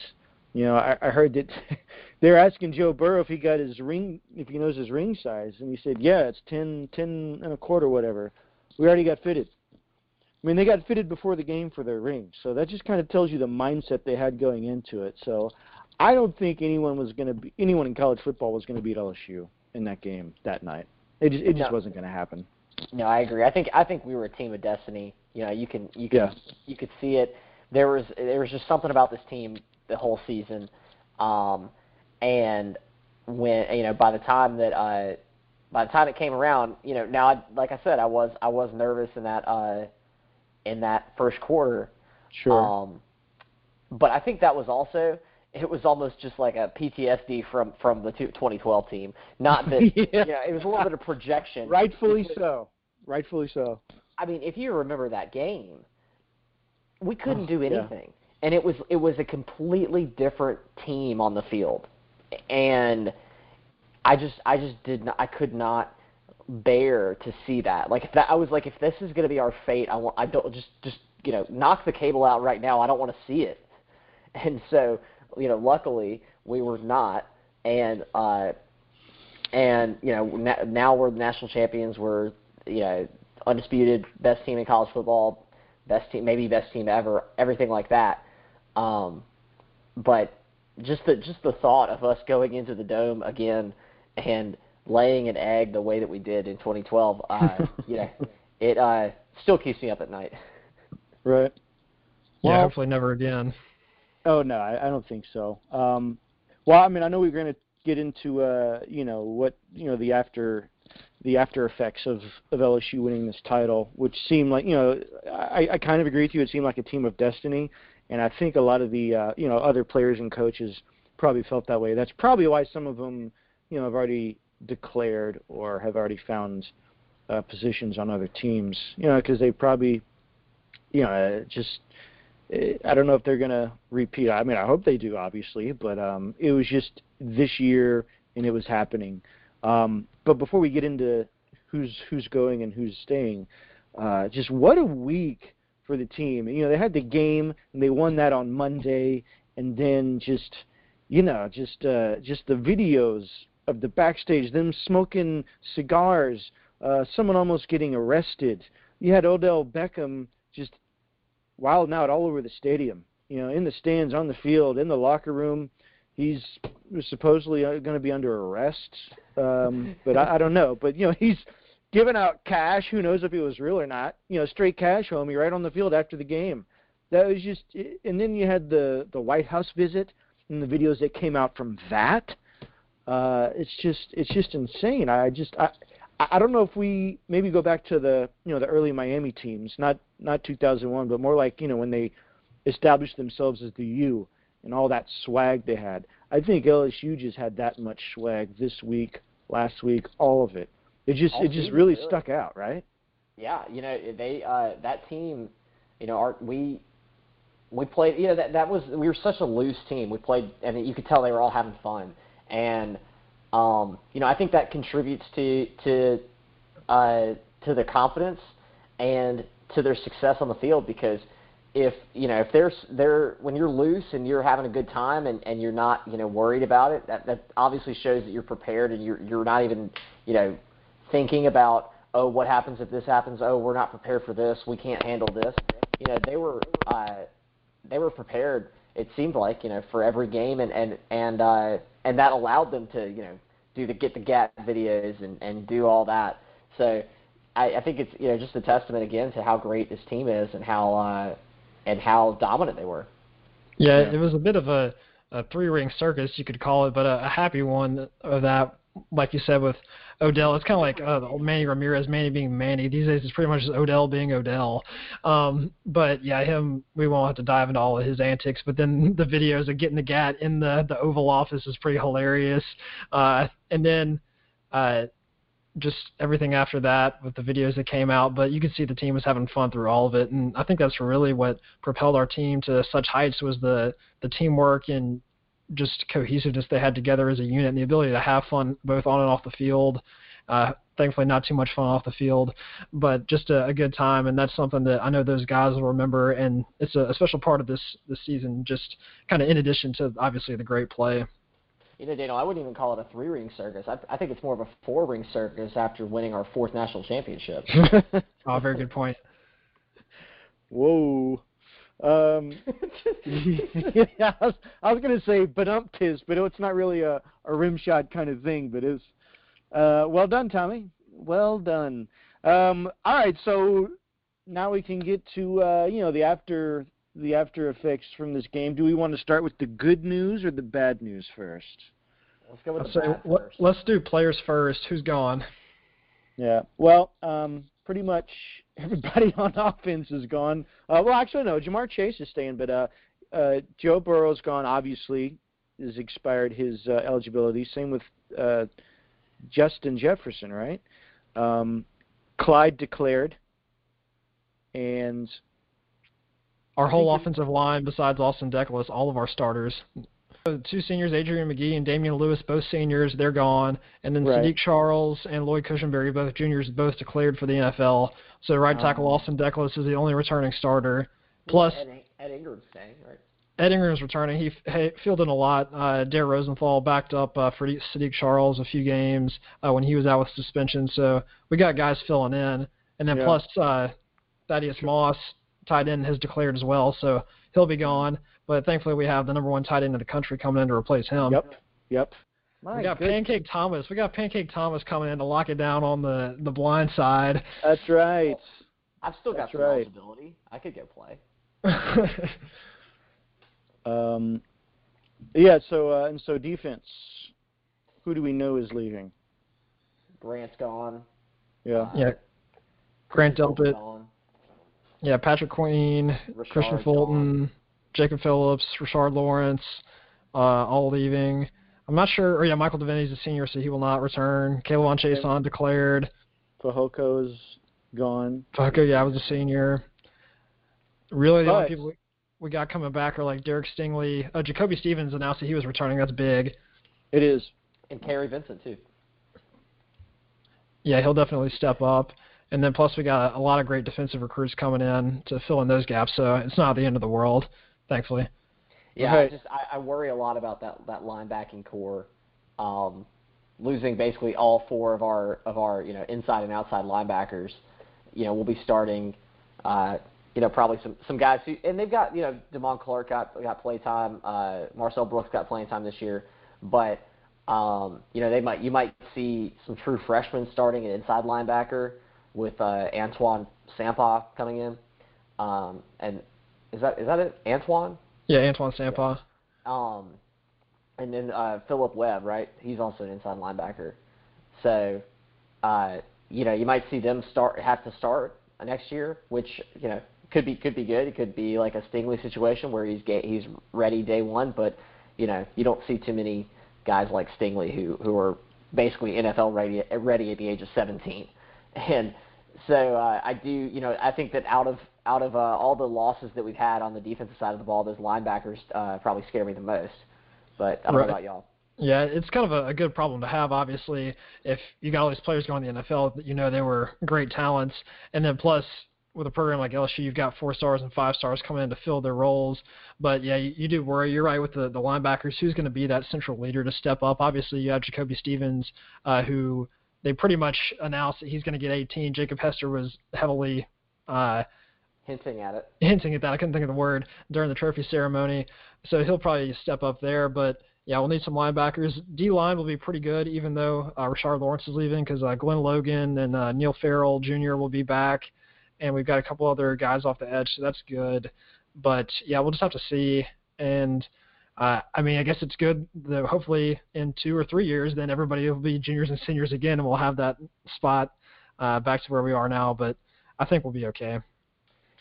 [SPEAKER 1] You know, I, I heard that they're asking Joe Burrow if he got his ring, if he knows his ring size, and he said, "Yeah, it's ten, ten and a quarter, whatever." We already got fitted. I mean, they got fitted before the game for their ring, so that just kind of tells you the mindset they had going into it. So, I don't think anyone was going to be anyone in college football was going to beat LSU in that game that night. It just it just
[SPEAKER 2] No.
[SPEAKER 1] wasn't going to happen.
[SPEAKER 2] No, I agree. I think I think we were a team of destiny. You know, you can you can
[SPEAKER 1] Yeah.
[SPEAKER 2] you could see it. There was there was just something about this team the whole season, um, and when you know by the time that uh, by the time it came around, you know now I, like I said I was I was nervous in that uh, in that first quarter.
[SPEAKER 1] Sure.
[SPEAKER 2] Um, but I think that was also it was almost just like a PTSD from from the 2012 team. Not that
[SPEAKER 1] Yeah.
[SPEAKER 2] you know, it was a little bit of projection.
[SPEAKER 1] Rightfully so. Rightfully so.
[SPEAKER 2] I mean, if you remember that game, we couldn't oh, do
[SPEAKER 1] yeah.
[SPEAKER 2] anything, and it was it was a completely different team on the field, and I just I just did not I could not bear to see that. Like if that I was like if this is going to be our fate, I want I don't just just you know knock the cable out right now. I don't want to see it, and so you know luckily we were not, and uh, and you know na- now we're the national champions. We're you know undisputed best team in college football, best team maybe best team ever, everything like that. Um, but just the just the thought of us going into the dome again and laying an egg the way that we did in 2012, uh, you know, it uh, still keeps me up at night.
[SPEAKER 1] Right.
[SPEAKER 3] Yeah, hopefully never again.
[SPEAKER 1] Oh no, I, I don't think so. Um, well, I mean, I know we're going to get into uh, you know what you know the after the after effects of of LSU winning this title, which seemed like you know I, I kind of agree with you. It seemed like a team of destiny, and I think a lot of the uh, you know other players and coaches probably felt that way. That's probably why some of them you know have already declared or have already found uh, positions on other teams. You know, because they probably you know uh, just I don't know if they're gonna repeat. I mean, I hope they do, obviously, but um, it was just this year and it was happening. Um, but before we get into who's who's going and who's staying, uh, just what a week for the team. You know, they had the game and they won that on Monday, and then just you know, just uh, just the videos of the backstage, them smoking cigars, uh, someone almost getting arrested. You had Odell Beckham just wilding out all over the stadium. You know, in the stands, on the field, in the locker room. He's supposedly going to be under arrest, um, but I, I don't know. But you know, he's giving out cash. Who knows if it was real or not? You know, straight cash, homie, right on the field after the game. That was just. And then you had the the White House visit and the videos that came out from that. Uh, it's just it's just insane. I just I I don't know if we maybe go back to the you know the early Miami teams, not not 2001, but more like you know when they established themselves as the U and all that swag they had. I think LSU just had that much swag this week, last week, all of it. It just
[SPEAKER 2] All
[SPEAKER 1] it just really
[SPEAKER 2] really.
[SPEAKER 1] stuck out, right?
[SPEAKER 2] Yeah, you know they uh, that team, you know, our, we we played. You know that that was we were such a loose team. We played, and you could tell they were all having fun. And um, you know, I think that contributes to to uh, to their confidence and to their success on the field because if you know if there's they're when you're loose and you're having a good time and, and you're not you know worried about it that that obviously shows that you're prepared and you're you're not even you know thinking about oh what happens if this happens? Oh we're not prepared for this. We can't handle this. You know they were uh, they were prepared it seemed like you know for every game and and and uh, and that allowed them to you know do the get the gap videos and and do all that so I, I think it's you know just a testament again to how great this team is and how uh, and how dominant they were.
[SPEAKER 3] Yeah,
[SPEAKER 1] Yeah.
[SPEAKER 3] it was a bit of a, a three ring circus, you could call it, but a, a happy one of that. Like you said with Odell, it's kind of like uh, Manny Ramirez, Manny being Manny. These days, it's pretty much just Odell being Odell. Um, but yeah, him. We won't have to dive into all of his antics, but then the videos of getting the gat in the the Oval Office is pretty hilarious. Uh, and then uh, just everything after that with the videos that came out. But you could see the team was having fun through all of it, and I think that's really what propelled our team to such heights was the the teamwork and just cohesiveness they had together as a unit and the ability to have fun both on and off the field. Uh, thankfully, not too much fun off the field, but just a, a good time, and that's something that I know those guys will remember, and it's a, a special part of this this season. Just kind of in addition to obviously the great play.
[SPEAKER 2] You know, Daniel, I wouldn't even call it a three ring circus. I, I think it's more of a four ring circus after winning our fourth national championship.
[SPEAKER 3] Oh, very good point.
[SPEAKER 1] Whoa. Um, yeah, I was, I was going to say benumptis, but it's not really a, a rim shot kind of thing, but it's uh, well done, Tommy. Well done. Um, all right, so now we can get to uh, you know the after the after effects from this game. Do we want to start with the good news or the bad news first?
[SPEAKER 2] Let's go with
[SPEAKER 3] I'll
[SPEAKER 2] the
[SPEAKER 3] say
[SPEAKER 2] bad
[SPEAKER 3] let,
[SPEAKER 2] first.
[SPEAKER 3] let's do players first. Who's gone?
[SPEAKER 1] Yeah. Well, um, pretty much everybody on offense is gone. Uh, well, actually, no. Ja'Marr Chase is staying, but uh, uh, Joe Burrow's gone. Obviously, has expired his uh, eligibility. Same with uh, Justin Jefferson, right? Um, Clyde declared, and
[SPEAKER 3] Our whole offensive line, besides Austin Deculus, all of our starters. The two seniors, Adrian Magee and Damien Lewis, both seniors, they're gone. And then
[SPEAKER 1] Right.
[SPEAKER 3] Saahdiq Charles and Lloyd Cushenberry, both juniors, both declared for the NFL. So right tackle
[SPEAKER 1] Oh.
[SPEAKER 3] Austin Deculus is the only returning starter. Plus,
[SPEAKER 2] Ed, Ed Ingram's staying, right?
[SPEAKER 3] Ed Ingram's returning. He f- he filled in a lot. Uh, Dare Rosenthal backed up uh, for Saahdiq Charles a few games uh, when he was out with suspension. So we got guys filling in. And then
[SPEAKER 1] Yeah.
[SPEAKER 3] plus uh, Thaddeus Moss, tight end, has declared as well. So he'll be gone. But thankfully we have the number one tight end in the country coming in to replace him.
[SPEAKER 1] yep, yep. My
[SPEAKER 3] We got
[SPEAKER 1] good-
[SPEAKER 3] Pancake Thomas. We got Pancake Thomas coming in to lock it down on the, the blind side.
[SPEAKER 1] That's right.
[SPEAKER 2] I've still got
[SPEAKER 1] That's
[SPEAKER 2] some
[SPEAKER 1] right.
[SPEAKER 2] eligibility. I could go play.
[SPEAKER 1] Um, yeah. So uh, and so defense. Who do we know is leaving?
[SPEAKER 2] Grant's gone.
[SPEAKER 1] Yeah.
[SPEAKER 2] Uh,
[SPEAKER 3] yeah. Grant
[SPEAKER 2] Fulton's
[SPEAKER 3] Delpit.
[SPEAKER 2] gone.
[SPEAKER 3] Yeah, Patrick Queen,
[SPEAKER 2] Rashard's
[SPEAKER 3] Kristian
[SPEAKER 2] gone.
[SPEAKER 3] Fulton, Jacob Phillips, Rashard Lawrence, uh, all leaving. I'm not sure. Or yeah, Michael Divinity's a senior, so he will not return. K'Lavon Chaisson declared.
[SPEAKER 1] Fajoko's gone.
[SPEAKER 3] Fucker, yeah, I was a senior. Really, the only people we, we got coming back are like Derek Stingley. Uh, Jacoby Stevens announced that he was returning. That's big.
[SPEAKER 1] It is.
[SPEAKER 2] And Kary Vincent too.
[SPEAKER 3] Yeah, he'll definitely step up. And then plus we got a lot of great defensive recruits coming in to fill in those gaps. So it's not the end of the world, thankfully.
[SPEAKER 2] Yeah,
[SPEAKER 1] Right.
[SPEAKER 2] I just I, I worry a lot about that that linebacking core, um, losing basically all four of our of our you know inside and outside linebackers. You know, we'll be starting, uh, you know, probably some some guys who and they've got you know Damone Clark got got play time, uh, Marcel Brooks got playing time this year, but um, you know they might you might see some true freshmen starting an inside linebacker with uh, Antoine Sampah coming in, um, and is that is that it Antoine?
[SPEAKER 3] Yeah, Antoine Sampah.
[SPEAKER 2] Um, and then uh, Philip Webb, right? He's also an inside linebacker. So, uh, you know, you might see them start have to start next year, which you know could be could be good. It could be like a Stingley situation where he's ga- he's ready day one, but you know you don't see too many guys like Stingley who who are basically NFL ready ready at the age of 17, and so uh, I do you know I think that out of out of uh, all the losses that we've had on the defensive side of the ball, those linebackers uh, probably scare me the most. But I don't
[SPEAKER 3] Right.
[SPEAKER 2] know about y'all.
[SPEAKER 3] Yeah, it's kind of a, a good problem to have. Obviously, if you got all these players going to the NFL, that you know they were great talents, and then plus with a program like LSU, you've got four stars and five stars coming in to fill their roles. But yeah, you, you do worry. You're right with the the linebackers. Who's going to be that central leader to step up? Obviously, you have Jacoby Stevens, uh, who they pretty much announced that he's going to get 18. Jacob Hester was heavily uh,
[SPEAKER 2] Hinting at it.
[SPEAKER 3] hinting at that. I couldn't think of the word during the trophy ceremony, so he'll probably step up there. But yeah, we'll need some linebackers. D line will be pretty good, even though uh, Rashard Lawrence is leaving because uh, Glenn Logan and uh, Neil Farrell Jr. will be back, and we've got a couple other guys off the edge, so that's good. But yeah, we'll just have to see. And uh, I mean, I guess it's good that hopefully in two or three years, then everybody will be juniors and seniors again, and we'll have that spot uh, back to where we are now. But I think we'll be okay.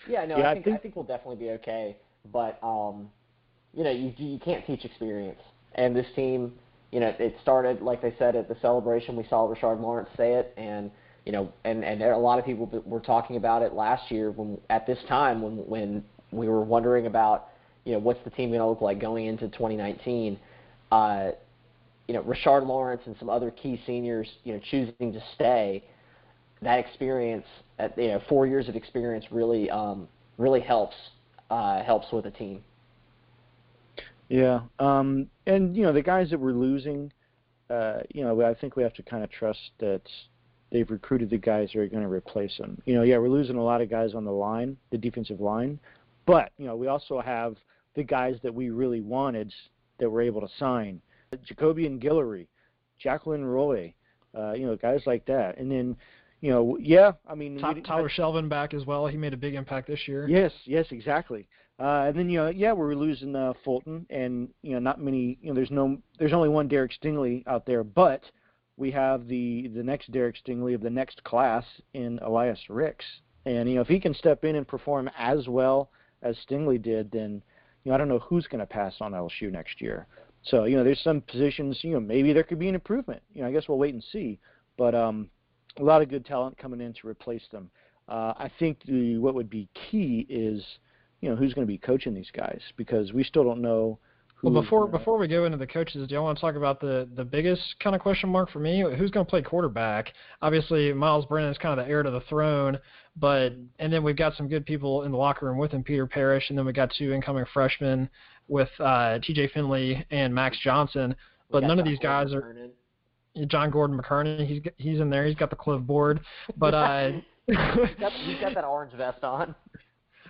[SPEAKER 2] Yeah, no,
[SPEAKER 1] Yeah, I
[SPEAKER 2] I, think,
[SPEAKER 1] think-
[SPEAKER 2] I think we'll definitely be okay. But um, you know, you you can't teach experience. And this team, you know, it started like they said at the celebration. We saw Rashard Lawrence say it, and you know, and and there, a lot of people were talking about it last year when at this time when when we were wondering about you know what's the team going to look like going into 2019. Uh, you know, Rashard Lawrence and some other key seniors, you know, choosing to stay that experience, at, you know, four years of experience really, um, really helps uh, helps with a team.
[SPEAKER 1] Yeah, um, and you know the guys that we're losing, uh, you know, I think we have to kind of trust that they've recruited the guys that are going to replace them. You know, yeah, we're losing a lot of guys on the line, the defensive line, but you know we also have the guys that we really wanted that we're able to sign, Jacobian Guillory, Jaquelin Roy, uh, you know, guys like that, and then. You know, yeah. I mean, didn't-
[SPEAKER 3] Tyler Shelvin back as well. He made a big impact this year.
[SPEAKER 1] Yes, yes, exactly. Uh, and then you know, yeah, we're losing uh, Fulton, and you know, not many. You know, there's no, there's only one Derek Stingley out there, but we have the the next Derek Stingley of the next class in Elias Ricks, and you know, if he can step in and perform as well as Stingley did, then you know, I don't know who's going to pass on LSU next year. So you know, there's some positions. You know, maybe there could be an improvement. You know, I guess we'll wait and see. But um, a lot of good talent coming in to replace them. Uh, I think the, what would be key is you know who's going to be coaching these guys because we still don't know.
[SPEAKER 3] Well, before before we go into the coaches, do y'all want to talk about the the biggest kind of question mark for me? Who's going to play quarterback? Obviously, Myles Brennan is kind of the heir to the throne, but and then we've got some good people in the locker room with him, Peter Parrish, and then we got two incoming freshmen with uh, T.J. Finley and Max Johnson. But none of these guys are John Gordon McKernan. He's he's in there. He's got the cliff board, but uh.
[SPEAKER 2] He's, got, he's got that orange vest on.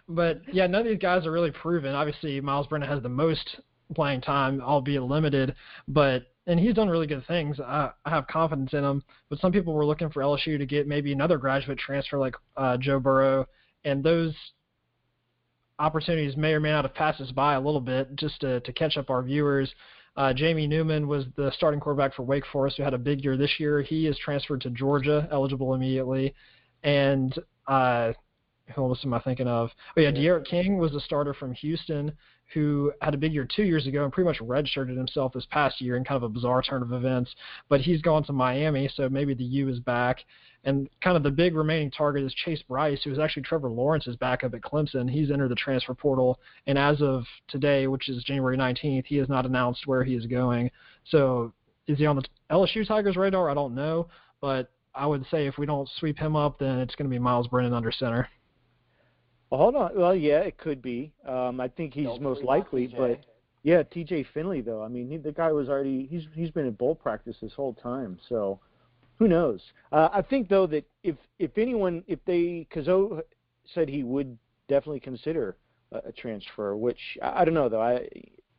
[SPEAKER 3] But yeah, none of these guys are really proven. Obviously, Myles Brennan has the most playing time, albeit limited, but and he's done really good things. I, I have confidence in him. But some people were looking for LSU to get maybe another graduate transfer like uh, Joe Burrow, and those opportunities may or may not have passed us by a little bit just to, to catch up our viewers. Uh, Jamie Newman was the starting quarterback for Wake Forest, who had a big year this year. He is transferred to Georgia, eligible immediately, and uh, who else am I thinking of? Oh yeah, D'Eriq King was the starter from Houston who had a big year two years ago and pretty much redshirted himself this past year in kind of a bizarre turn of events. But he's gone to Miami, so maybe the U is back. And kind of the big remaining target is Chase Brice, who is actually Trevor Lawrence's backup at Clemson. He's entered the transfer portal, and as of today, which is January 19th, he has not announced where he is going. So is he on the LSU Tigers radar? I don't know, but I would say if we don't sweep him up, then it's going to be Myles Brennan under center.
[SPEAKER 1] Well, hold on. Well, yeah, it could be. Um, I think he's
[SPEAKER 2] Don't
[SPEAKER 1] most likely, but yeah, T.J. Finley though. I mean, he, the guy was already he's he's been in bowl practice this whole time, so who knows? Uh, I think though that if if anyone if they because O said he would definitely consider a, a transfer, which I, I don't know though. I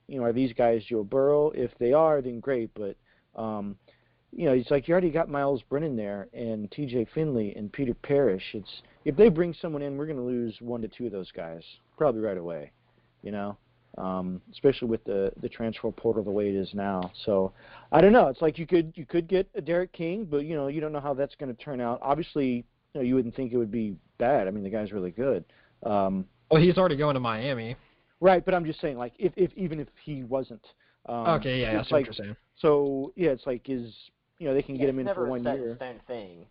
[SPEAKER 1] you know are these guys Joe Burrow? If they are, then great, but um, you know, it's like you already got Myles Brennan there and T.J. Finley and Peter Parrish. It's if they bring someone in, we're going to lose one to two of those guys probably right away. You know, um, especially with the the transfer portal the way it is now. So I don't know. It's like you could you could get a D'Eriq King, but you know you don't know how that's going to turn out. Obviously, you know you wouldn't think it would be bad. I mean the guy's really good. Um,
[SPEAKER 3] Well, he's already going to Miami.
[SPEAKER 1] right, but I'm just saying like if if even if he wasn't. Um,
[SPEAKER 3] okay, yeah, that's
[SPEAKER 1] it's like
[SPEAKER 3] what you're saying.
[SPEAKER 1] so yeah, it's like is you know they can
[SPEAKER 2] Yeah,
[SPEAKER 1] get him
[SPEAKER 2] it's
[SPEAKER 1] in
[SPEAKER 2] never
[SPEAKER 1] for
[SPEAKER 2] a
[SPEAKER 1] one
[SPEAKER 2] set
[SPEAKER 1] year.
[SPEAKER 2] in stone thing.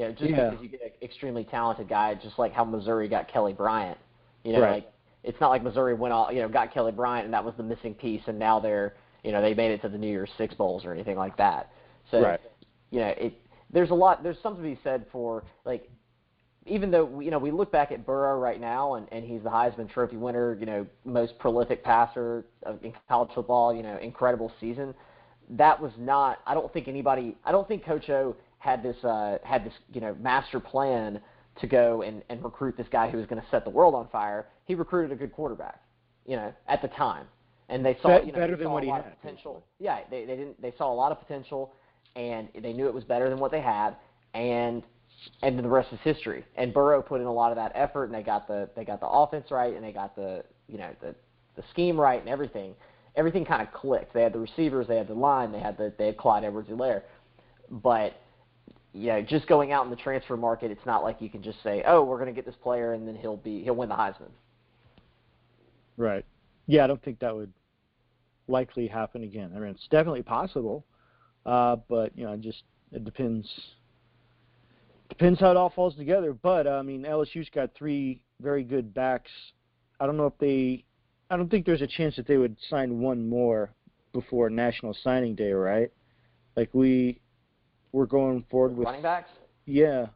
[SPEAKER 2] You know, just
[SPEAKER 1] Yeah.
[SPEAKER 2] because you get an extremely talented guy, just like how Missouri got Kelly Bryant. You know,
[SPEAKER 1] Right.
[SPEAKER 2] like it's not like Missouri went all you know got Kelly Bryant and that was the missing piece, and now they're you know they made it to the New Year's Six bowls or anything like that. So
[SPEAKER 1] Right.
[SPEAKER 2] you know it. There's a lot. There's something to be said for like even though you know we look back at Burrow right now and, and he's the Heisman Trophy winner, you know, most prolific passer in college football, you know, incredible season. That was not. I don't think anybody. I don't think Coach O had this uh, had this you know master plan to go and, and recruit this guy who was going to set the world on fire. He recruited a good quarterback, you know, at the time. and they saw
[SPEAKER 1] Be-
[SPEAKER 2] you know,
[SPEAKER 1] better than what
[SPEAKER 2] a
[SPEAKER 1] he
[SPEAKER 2] lot
[SPEAKER 1] had,
[SPEAKER 2] of potential. Yeah, they they didn't they saw a lot of potential, and they knew it was better than what they had, and and then the rest is history. And Burrow put in a lot of that effort, and they got the they got the offense right, and they got the you know the the scheme right, and everything. Everything kind of clicked. They had the receivers, they had the line, they had the they had Clyde Edwards-Helaire, but you know, just going out in the transfer market, it's not like you can just say, "Oh, we're going to get this player and then he'll be he'll win the Heisman."
[SPEAKER 1] Right. Yeah, I don't think that would likely happen again. I mean, it's definitely possible, uh, but you know, just it depends. Depends how it all falls together. But uh, I mean, LSU's got three very good backs. I don't know if they. I don't think there's a chance that they would sign one more before National Signing Day, right? Like we, we're going forward with.
[SPEAKER 2] Running backs?
[SPEAKER 1] Yeah.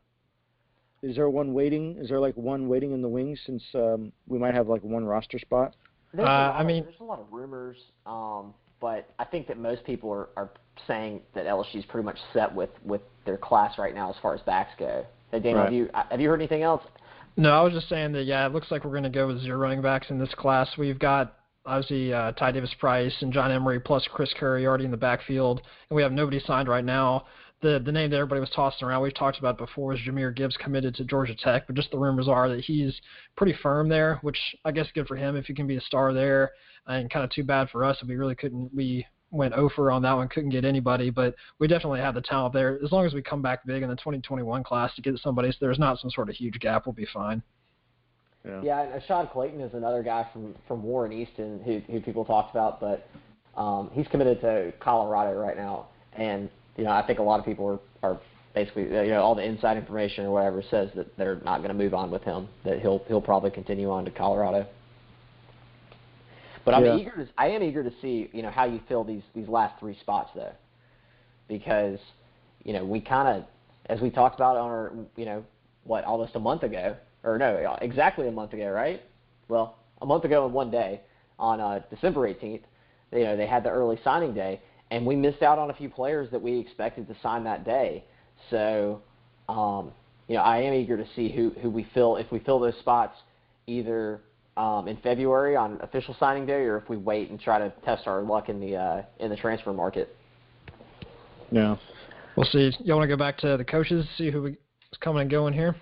[SPEAKER 1] Is there one waiting? Is there like one waiting in the wings since um, we might have like one roster spot?
[SPEAKER 3] Uh,
[SPEAKER 2] lot
[SPEAKER 3] I
[SPEAKER 2] of-
[SPEAKER 3] mean-
[SPEAKER 2] there's a lot of rumors, um, but I think that most people are, are saying that LSU's pretty much set with, with their class right now as far as backs go. Hey, Daniel,
[SPEAKER 1] Right.
[SPEAKER 2] have you have you heard anything else?
[SPEAKER 3] No, I was just saying that yeah, it looks like we're going to go with zero running backs in this class. We've got obviously uh, Ty Davis Price and John Emery plus Chris Curry already in the backfield, and we have nobody signed right now. The the name that everybody was tossing around, we've talked about before, is Jahmyr Gibbs committed to Georgia Tech, but just the rumors are that he's pretty firm there, which I guess good for him if he can be a star there, and kind of too bad for us if we really couldn't we went over on that one, couldn't get anybody, but we definitely have the talent there. As long as we come back big in the 2021 class to get somebody, so there's not some sort of huge gap, we'll be fine.
[SPEAKER 1] Yeah.
[SPEAKER 2] Yeah, and Ashaad Clayton is another guy from from Warren Easton who who people talked about, but um, he's committed to Colorado right now, and you know I think a lot of people are are basically you know all the inside information or whatever says that they're not going to move on with him, that he'll he'll probably continue on to Colorado. But I'm eager to I am eager to see you know how you fill these these last three spots though, because you know we kind of as we talked about on our you know what almost a month ago or no exactly a month ago right? Well a month ago and one day on uh, December 18th you know they had the early signing day and we missed out on a few players that we expected to sign that day so um, you know I am eager to see who who we fill if we fill those spots either um, in February on official signing day or if we wait and try to test our luck in the uh, in the transfer market.
[SPEAKER 1] Yeah.
[SPEAKER 3] We'll see. Y'all want to go back to the coaches, see who is coming and going here?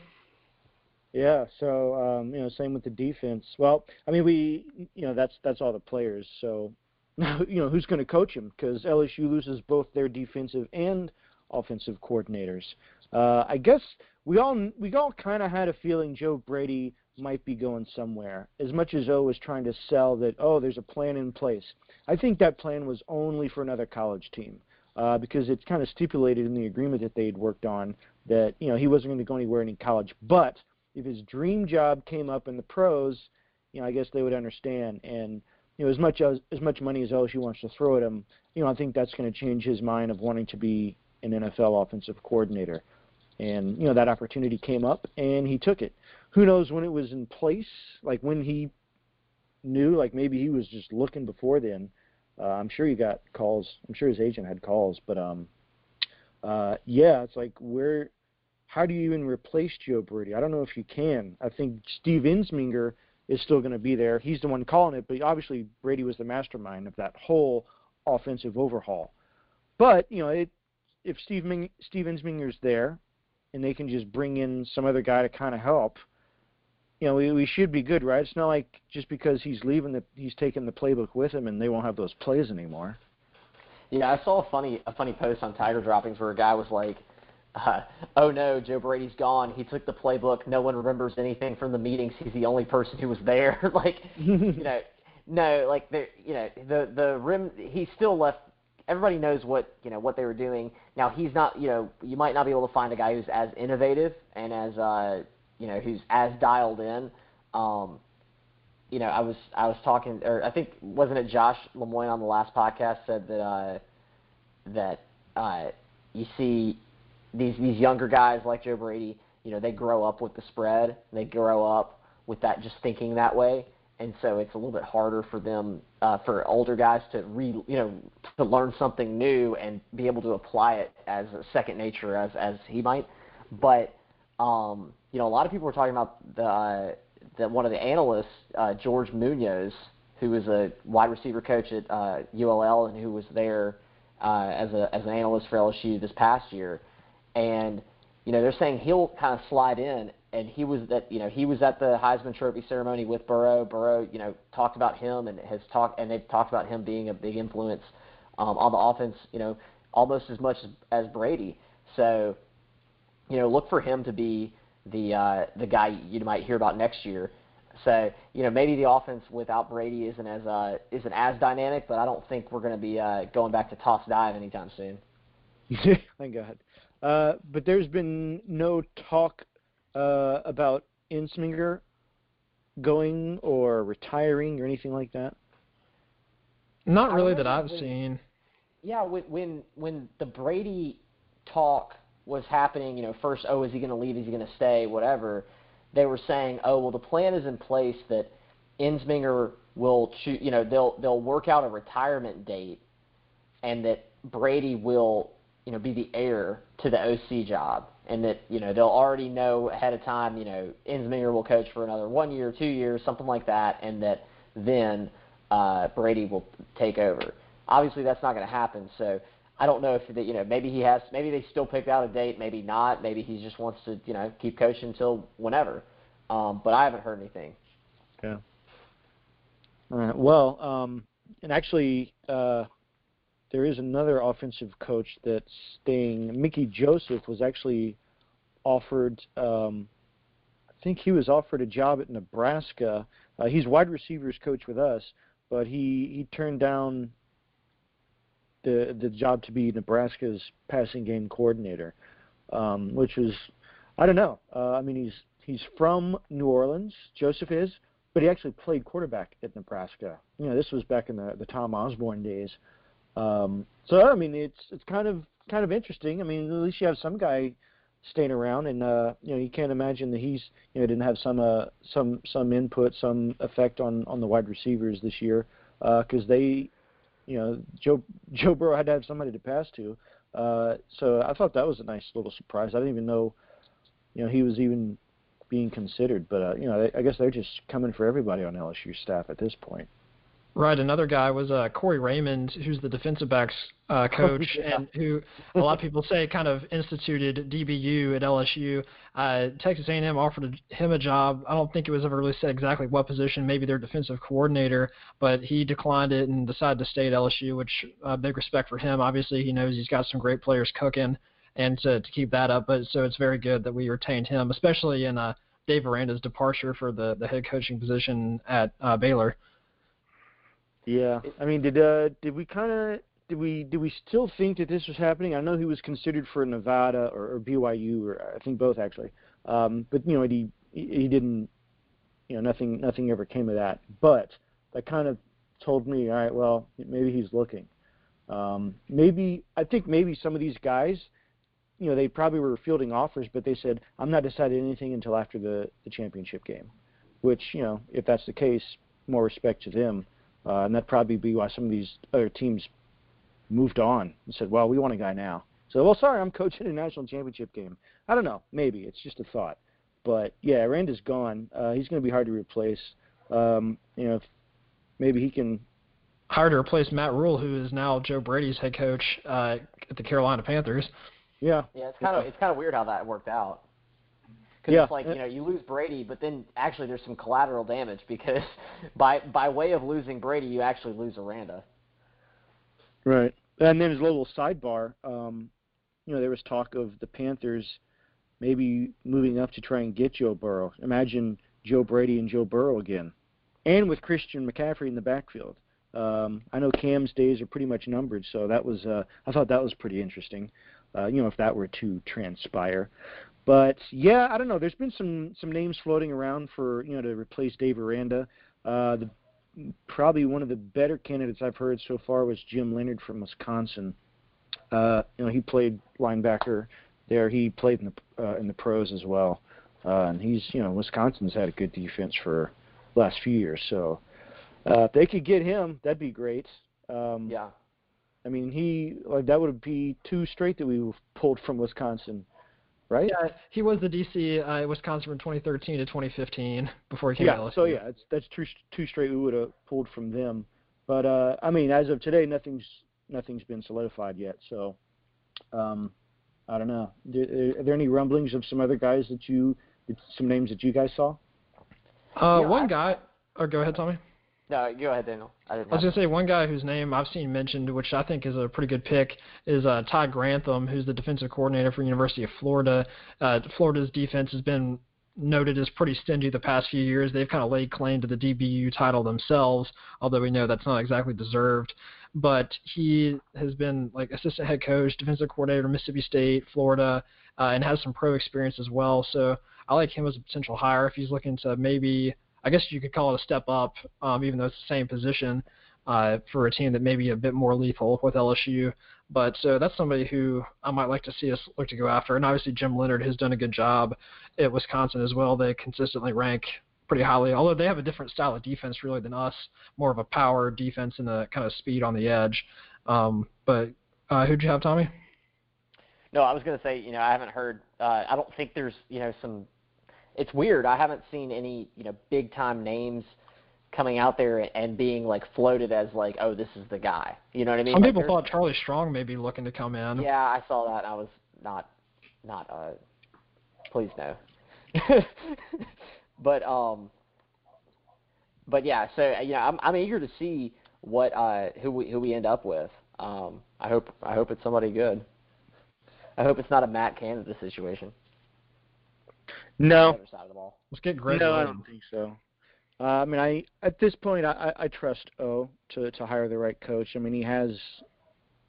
[SPEAKER 1] Yeah, so um, you know, same with the defense. Well, I mean, we, you know, that's that's all the players. So, you know, who's going to coach them? Because LSU loses both their defensive and offensive coordinators. Uh, I guess we all we all kind of had a feeling Joe Brady might be going somewhere. As much as O was trying to sell that, oh, there's a plan in place. I think that plan was only for another college team. Uh, because it's kind of stipulated in the agreement that they had worked on that you know he wasn't going to go anywhere in college, but if his dream job came up in the pros, you know, I guess they would understand. And you know, as much as as much money as LSU wants to throw at him, you know, I think that's going to change his mind of wanting to be an NFL offensive coordinator. And you know, that opportunity came up, and he took it. Who knows when it was in place? Like when he knew, like maybe he was just looking before then. Uh, I'm sure he got calls. I'm sure his agent had calls, but um, uh, yeah, it's like where how do you even replace Joe Brady? I don't know if you can. I think Steve Ensminger is still going to be there. He's the one calling it, but obviously Brady was the mastermind of that whole offensive overhaul. But you know, it, if Steve Ming, Steve Ensminger's there, and they can just bring in some other guy to kind of help, you know, we, we should be good, right? It's not like just because he's leaving that he's taking the playbook with him, and they won't have those plays anymore.
[SPEAKER 2] Yeah, I saw a funny a funny post on Tiger Droppings where a guy was like, uh, "Oh no, Joe Brady's gone. He took the playbook. No one remembers anything from the meetings. He's the only person who was there." like, you know, no, like the you know the the rim. He still left. Everybody knows what you know what they were doing. Now he's not. You know, you might not be able to find a guy who's as innovative and as uh, you know who's as dialed in. Um, you know, I was I was talking, or I think wasn't it Josh Lemoyne on the last podcast said that uh, that uh, you see these these younger guys like Joe Brady, you know, they grow up with the spread, they grow up with that just thinking that way, and so it's a little bit harder for them uh, for older guys to re you know to learn something new and be able to apply it as a second nature as as he might, but um, you know, a lot of people were talking about the uh, that one of the analysts, uh, George Munoz, who was a wide receiver coach at uh, ULL and who was there uh, as a as an analyst for LSU this past year, and you know they're saying he'll kind of slide in, and he was that you know he was at the Heisman Trophy ceremony with Burrow. Burrow you know talked about him and has talked and they've talked about him being a big influence um, on the offense. You know almost as much as, as Brady. So you know look for him to be the uh, the guy you might hear about next year. So you know maybe the offense without Brady isn't as uh, isn't as dynamic, but I don't think we're going to be uh, going back to toss dive anytime soon.
[SPEAKER 1] Thank God. Uh, but there's been no talk uh, about Ensminger going or retiring or anything like that.
[SPEAKER 3] Not really that I've
[SPEAKER 2] when-
[SPEAKER 3] seen.
[SPEAKER 2] Yeah, when when when the Brady talk was happening, you know, first, oh, is he going to leave? Is he going to stay? Whatever. They were saying, oh, well, the plan is in place that Ensminger will choose. You know, they'll they'll work out a retirement date, and that Brady will, you know, be the heir to the OC job, and that you know they'll already know ahead of time. You know, Ensminger will coach for another one year, two years, something like that, and that then uh, Brady will take over. Obviously, that's not going to happen. So I don't know if that you know maybe he has maybe they still picked out a date, maybe not. Maybe he just wants to you know keep coaching until whenever. Um, but I haven't heard anything.
[SPEAKER 1] Yeah. All right. Well, um, and actually, uh, there is another offensive coach that's staying. Mickey Joseph was actually offered. Um, I think he was offered a job at Nebraska. Uh, he's wide receivers coach with us, but he he turned down the the job to be Nebraska's passing game coordinator, um, which was I don't know. Uh, I mean, he's he's from New Orleans. Joseph is, but he actually played quarterback at Nebraska. You know, this was back in the the Tom Osborne days. Um, so I mean, it's it's kind of kind of interesting. I mean, at least you have some guy staying around, and uh, you know, you can't imagine that he's you know didn't have some uh, some some input, some effect on on the wide receivers this year because they, you know, Joe Joe Burrow had to have somebody to pass to. Uh, so I thought that was a nice little surprise. I didn't even know, you know, he was even being considered. But uh, you know, I guess they're just coming for everybody on LSU staff at this point.
[SPEAKER 3] Right. Another guy was uh, Corey Raymond, who's the defensive backs uh, coach,
[SPEAKER 1] yeah.
[SPEAKER 3] and who a lot of people say kind of instituted DBU at LSU. Uh, Texas A&M offered him a job. I don't think it was ever really said exactly what position, maybe their defensive coordinator, but he declined it and decided to stay at LSU, which uh, big respect for him. Obviously, he knows he's got some great players cooking, and to, to keep that up. But so it's very good that we retained him, especially in uh, Dave Aranda's departure for the the head coaching position at uh, Baylor.
[SPEAKER 1] Yeah, I mean, did uh, did we kind of did we did we still think that this was happening? I know he was considered for Nevada or, or BYU, or I think both actually. Um, but you know, he he didn't. You know, nothing nothing ever came of that. But that kind of told me, all right, well, maybe he's looking. Um, maybe I think maybe some of these guys, you know, they probably were fielding offers, but they said, I'm not deciding anything until after the the championship game. Which you know, if that's the case, more respect to them. Uh, and that'd probably be why some of these other teams moved on and said, "Well, we want a guy now." So, well, sorry, I'm coaching a national championship game. I don't know. Maybe it's just a thought. But yeah, Randa's gone. Uh, he's going to be hard to replace. Um, you know, if maybe he can.
[SPEAKER 3] Hired to replace Matt Rhule, who is now Joe Brady's head coach uh, at the Carolina Panthers.
[SPEAKER 1] Yeah.
[SPEAKER 2] Yeah, it's kind of it's kind of weird how that worked out. Because
[SPEAKER 1] Yeah.
[SPEAKER 2] it's like you know you lose Brady, but then actually there's some collateral damage because by by way of losing Brady, you actually lose Aranda.
[SPEAKER 1] Right. And then as a little sidebar, um, you know, there was talk of the Panthers maybe moving up to try and get Joe Burrow. Imagine Joe Brady and Joe Burrow again, and with Christian McCaffrey in the backfield. Um, I know Cam's days are pretty much numbered, so that was uh, I thought that was pretty interesting. Uh, you know, if that were to transpire. But yeah, I don't know. There's been some some names floating around for you know to replace Dave Aranda. Uh, the probably one of the better candidates I've heard so far was Jim Leonhard from Wisconsin. Uh, you know, he played linebacker there. He played in the uh, in the pros as well, uh, and he's you know Wisconsin's had a good defense for the last few years. So uh, if they could get him, that'd be great. Um,
[SPEAKER 2] Yeah.
[SPEAKER 1] I mean, he like that would be two straight that we pulled from Wisconsin, right?
[SPEAKER 3] Yeah, he was the DC uh, Wisconsin from 2013 to 2015 before he came to
[SPEAKER 1] yeah.
[SPEAKER 3] LSU.
[SPEAKER 1] So yeah, it's, that's two two straight we would have pulled from them. But uh, I mean, as of today, nothing's nothing's been solidified yet. So um, I don't know. Do, are there any rumblings of some other guys that you, some names that you guys saw?
[SPEAKER 3] Uh,
[SPEAKER 2] Yeah,
[SPEAKER 3] one
[SPEAKER 2] I-
[SPEAKER 3] guy. Or go ahead, Tommy.
[SPEAKER 2] No, go ahead, Daniel. I.
[SPEAKER 3] I was gonna say one guy whose name I've seen mentioned, which I think is a pretty good pick, is uh, Todd Grantham, who's the defensive coordinator for University of Florida. Uh, Florida's defense has been noted as pretty stingy the past few years. They've kind of laid claim to the DBU title themselves, although we know that's not exactly deserved. But he has been like assistant head coach, defensive coordinator, Mississippi State, Florida, uh, and has some pro experience as well. So I like him as a potential hire if he's looking to maybe I guess you could call it a step up, um, even though it's the same position uh, for a team that may be a bit more lethal with LSU. But so that's somebody who I might like to see us look to go after. And obviously Jim Leonhard has done a good job at Wisconsin as well. They consistently rank pretty highly, although they have a different style of defense really than us, more of a power defense and a kind of speed on the edge. Um, but uh, who'd you have, Tommy?
[SPEAKER 2] No, I was going to say, you know, I haven't heard. Uh, I don't think there's, you know, some. It's weird. I haven't seen any, you know, big time names coming out there and being like floated as like, oh, this is the guy. You know what I mean?
[SPEAKER 3] Some
[SPEAKER 2] Like,
[SPEAKER 3] people thought Charlie Strong may be looking to come in.
[SPEAKER 2] Yeah, I saw that. I was not, not. uh Please no. but um. But yeah, so you know, I'm I'm eager to see what uh who we who we end up with. Um, I hope I hope it's somebody good. I hope it's not a Matt Canada situation.
[SPEAKER 1] No,
[SPEAKER 2] The other side of the ball.
[SPEAKER 3] Let's get Greg.
[SPEAKER 1] no, I don't think so. Uh, I mean, I at this point, I, I, I trust O to to hire the right coach. I mean, he has,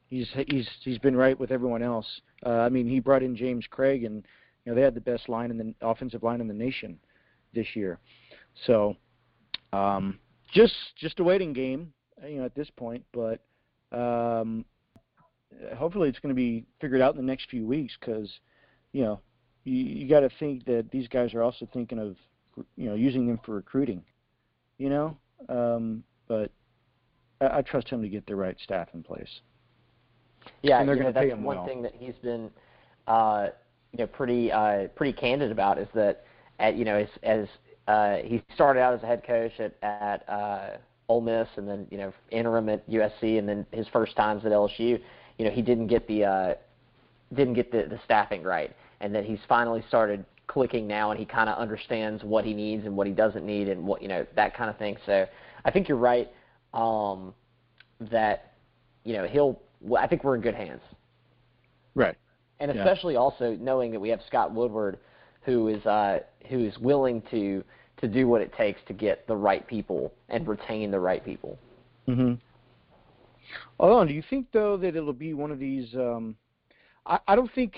[SPEAKER 1] he's he's he's been right with everyone else. Uh, I mean, he brought in James Cregg, and you know they had the best line in the offensive line in the nation this year. So, um, just just a waiting game, uh, you know, at this point. But um, hopefully, it's going to be figured out in the next few weeks because, you know, you, you got to think that these guys are also thinking of, you know, using them for recruiting. You know, um, but I, I trust him to get the right staff in place.
[SPEAKER 2] Yeah,
[SPEAKER 1] And they're gonna pay
[SPEAKER 2] that's
[SPEAKER 1] him
[SPEAKER 2] one
[SPEAKER 1] well.
[SPEAKER 2] thing that he's been, uh, you know, pretty uh, pretty candid about is that, at you know, as, as uh, he started out as a head coach at at uh, Ole Miss, and then you know, interim at USC, and then his first times at LSU, you know, he didn't get the uh, didn't get the, the staffing right, and that he's finally started clicking now, and he kind of understands what he needs and what he doesn't need, and what you know that kind of thing. So I think you're right um, that you know he'll. I think we're in good hands,
[SPEAKER 1] Right.
[SPEAKER 2] and
[SPEAKER 1] Yeah.
[SPEAKER 2] especially also knowing that we have Scott Woodward, who is uh, who is willing to to do what it takes to get the right people and retain the right people.
[SPEAKER 1] Hold on. Do you think though that it'll be one of these? Um, I, I don't think.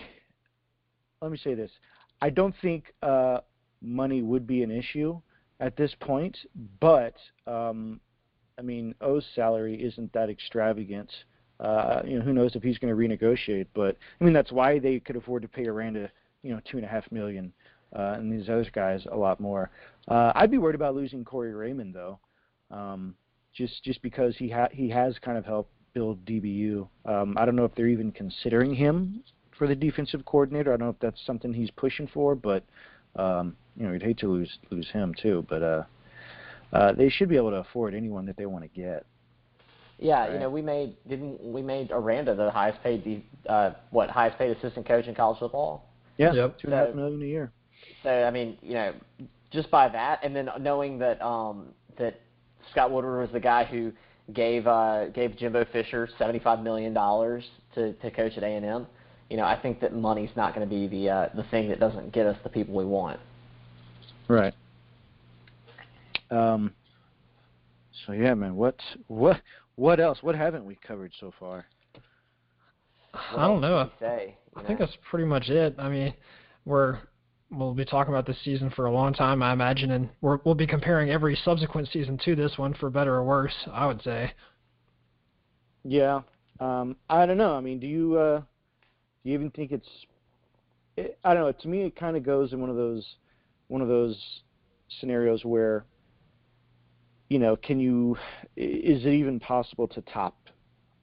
[SPEAKER 1] Let me say this. I don't think uh, money would be an issue at this point, but um, I mean, O's salary isn't that extravagant. Uh, you know, who knows if he's going to renegotiate? But I mean, that's why they could afford to pay Aranda, you know, two and a half million, uh, and these other guys a lot more. Uh, I'd be worried about losing Corey Raymond though. Um, just just because he ha- he has kind of helped build DBU. Um, I don't know if they're even considering him for the defensive coordinator. I don't know if that's something he's pushing for, but um, you know, you'd hate to lose lose him too. But uh, uh, they should be able to afford anyone that they want to get.
[SPEAKER 2] Yeah, you know, we made didn't we made Aranda the highest paid de- uh, what highest paid assistant coach in college football.
[SPEAKER 1] Yeah,
[SPEAKER 3] Yep.
[SPEAKER 1] two and a half
[SPEAKER 2] So-
[SPEAKER 1] million a year.
[SPEAKER 2] So I mean, you know, just by that, and then knowing that um, that Scott Woodward was the guy who gave uh, gave Jimbo Fisher seventy five million dollars to to coach at A and M. You know, I think that money's not going to be the uh, the thing that doesn't get us the people we want.
[SPEAKER 1] Right. Um. So yeah, man. What what what else? What haven't we covered so far?
[SPEAKER 2] What
[SPEAKER 3] I don't know.
[SPEAKER 2] else can we say, you
[SPEAKER 3] I think that's pretty much it. I mean, we're we'll be talking about this season for a long time, I imagine, and we're, we'll be comparing every subsequent season to this one for better or worse. I would say.
[SPEAKER 1] Yeah. Um, I don't know. I mean, do you uh, do you even think it's? It, I don't know. To me, it kind of goes in one of those one of those scenarios where, you know, can you? Is it even possible to top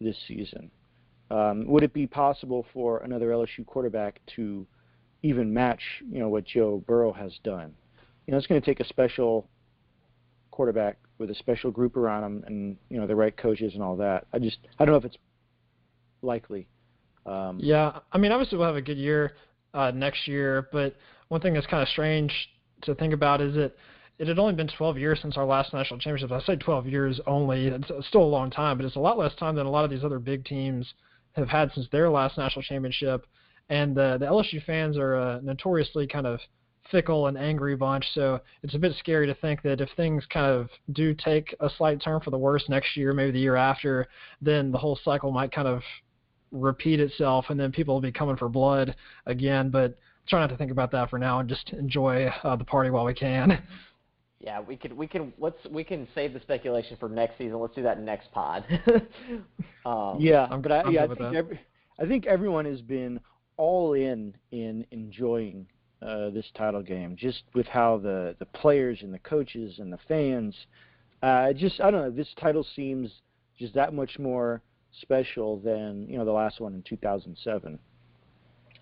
[SPEAKER 1] this season? Um, would it be possible for another LSU quarterback to even match you know what Joe Burrow has done. You know, it's going to take a special quarterback with a special group around him and you know the right coaches and all that. I just I don't know if it's likely. Um,
[SPEAKER 3] yeah, I mean, obviously we'll have a good year uh, next year, but one thing that's kind of strange to think about is that it had only been 12 years since our last national championship. I say 12 years only. It's still a long time, but it's a lot less time than a lot of these other big teams have had since their last national championship. And the the LSU fans are uh, notoriously kind of fickle and angry bunch. So it's a bit scary to think that if things kind of do take a slight turn for the worse next year, maybe the year after, then the whole cycle might kind of repeat itself, and then people will be coming for blood again. But try not to think about that for now and just enjoy uh, the party while we can.
[SPEAKER 2] Yeah, we could we can let's we can save the speculation for next season. Let's do that next pod.
[SPEAKER 1] um, yeah,
[SPEAKER 3] I'm,
[SPEAKER 1] but I,
[SPEAKER 3] I'm
[SPEAKER 1] yeah, I
[SPEAKER 3] think
[SPEAKER 1] think every, I think everyone has been all in in enjoying uh, this title game, just with how the the players and the coaches and the fans. Uh, just I don't know. This title seems just that much more special than you know the last one in 2007.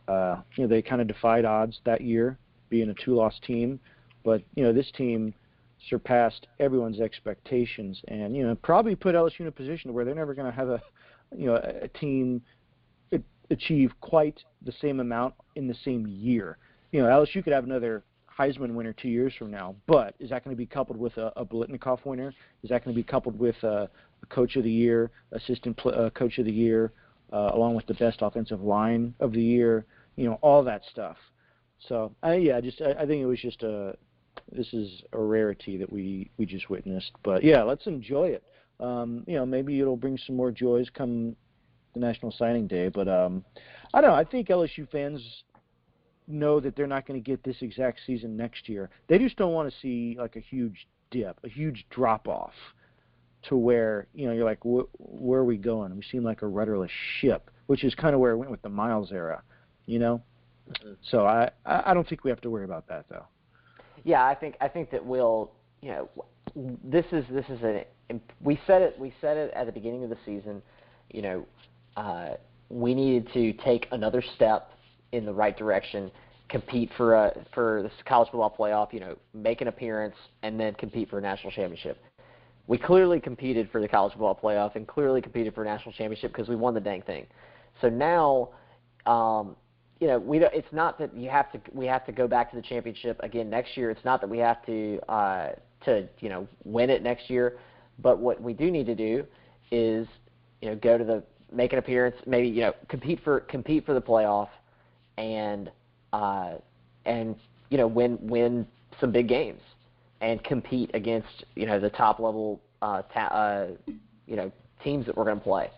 [SPEAKER 1] Uh, you know they kind of defied odds that year, being a two-loss team, but you know this team surpassed everyone's expectations, and you know probably put LSU in a position where they're never going to have a you know a, team achieve quite the same amount in the same year. You know LSU could have another Heisman winner two years from now, but is that going to be coupled with a, a Biletnikoff winner? Is that going to be coupled with a Coach of the Year, Assistant pl- uh, Coach of the Year, uh, along with the best offensive line of the year? You know all that stuff. So I, yeah, just I, I think it was just a this is a rarity that we we just witnessed. But yeah, let's enjoy it. Um, you know, maybe it'll bring some more joys come the National Signing Day. But um, I don't know. I think LSU fans know that they're not going to get this exact season next year. They just don't want to see like a huge dip, a huge drop off to where you know you're like, where are we going? We seem like a rudderless ship, which is kind of where it went with the Miles era, you know. Mm-hmm. So I I don't think we have to worry about that though.
[SPEAKER 2] Yeah, I think I think that we'll you know this is this is a we said it we said it at the beginning of the season. You know, uh, we needed to take another step in the right direction, compete for a for the college football playoff. You know, make an appearance and then compete for a national championship. We clearly competed for the college football playoff and clearly competed for a national championship because we won the dang thing. So now um, you know, we don't, it's not that you have to we have to go back to the championship again next year. It's not that we have to uh, to you know win it next year, but what we do need to do is you know go to the make an appearance, maybe you know compete for compete for the playoff, and uh, and you know win win some big games and compete against you know the top level uh, ta- uh, you know teams that we're going to play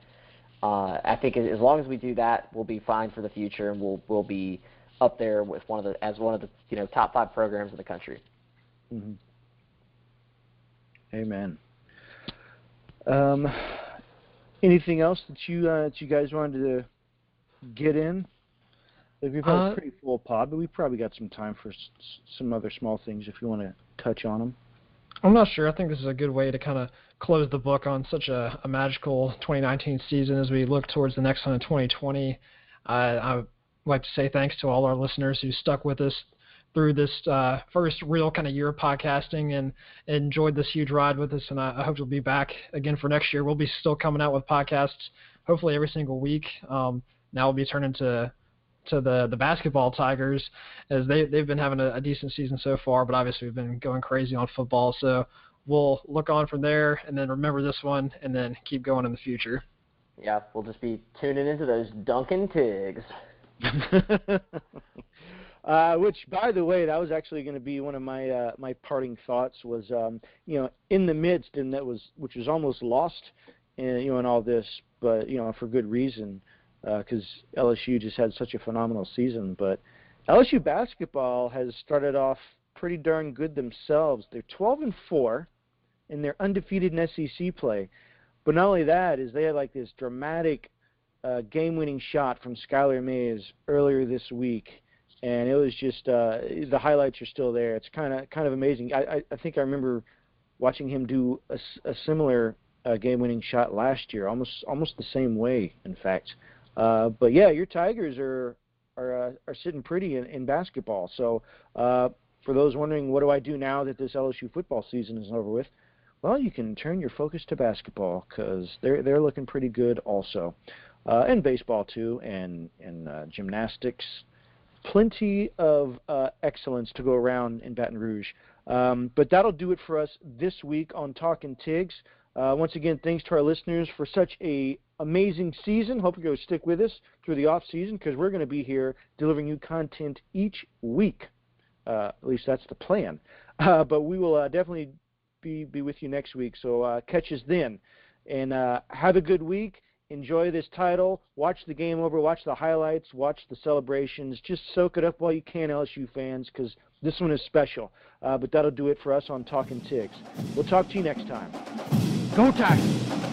[SPEAKER 2] uh, I think as long as we do that, we'll be fine for the future, and we'll we'll be up there with one of the as one of the you know top five programs in the country.
[SPEAKER 1] Mm-hmm. Amen. Um, anything else that you uh, that you guys wanted to get in? Like we've had uh, a pretty full pod, but we probably got some time for s- some other small things if you want to touch on them.
[SPEAKER 3] I'm not sure. I think this is a good way to kind of close the book on such a, a magical 2019 season as we look towards the next one in 2020. Uh, I would like to say thanks to all our listeners who stuck with us through this uh, first real kind of year of podcasting and enjoyed this huge ride with us. And I, I, hope you'll be back again for next year. We'll be still coming out with podcasts hopefully every single week. Um, now we'll be turning to to the the basketball Tigers as they they've been having a, a decent season so far, but obviously we've been going crazy on football. So we'll look on from there and then remember this one and then keep going in the future.
[SPEAKER 2] Yeah, we'll just be tuning into those Duncan Tigs.
[SPEAKER 1] uh, which, by the way, that was actually going to be one of my uh, my parting thoughts. Was um, you know in the midst, and that was which was almost lost, in, you know, in all this, but you know for good reason, because uh, LSU just had such a phenomenal season. But LSU basketball has started off pretty darn good themselves. They're 12 and four and they're undefeated in SEC play. But not only that, is they had like this dramatic uh, game-winning shot from Skylar Mays earlier this week, and it was just uh, the highlights are still there. It's kind of kind of amazing. I, I, I think I remember watching him do a, a similar uh, game-winning shot last year, almost almost the same way, in fact. Uh, but yeah, your Tigers are are uh, are sitting pretty in, in basketball. So uh, for those wondering, what do I do now that this LSU football season is over with? Well, you can turn your focus to basketball because they're they're looking pretty good also, uh, and baseball too, and and uh, gymnastics. Plenty of uh, excellence to go around in Baton Rouge. Um, but that'll do it for us this week on Talking Tigs. Uh, once again, thanks to our listeners for such a amazing season. Hope you go stick with us through the off season because we're going to be here delivering you content each week. Uh, at least that's the plan. Uh, but we will uh, definitely be be with you next week. So uh, catch us then, and uh, have a good week. Enjoy this title. Watch the game over. Watch the highlights. Watch the celebrations. Just soak it up while you can, LSU fans, because this one is special. Uh, but that'll do it for us on Talking Tigs. We'll talk to you next time. Go Tigers!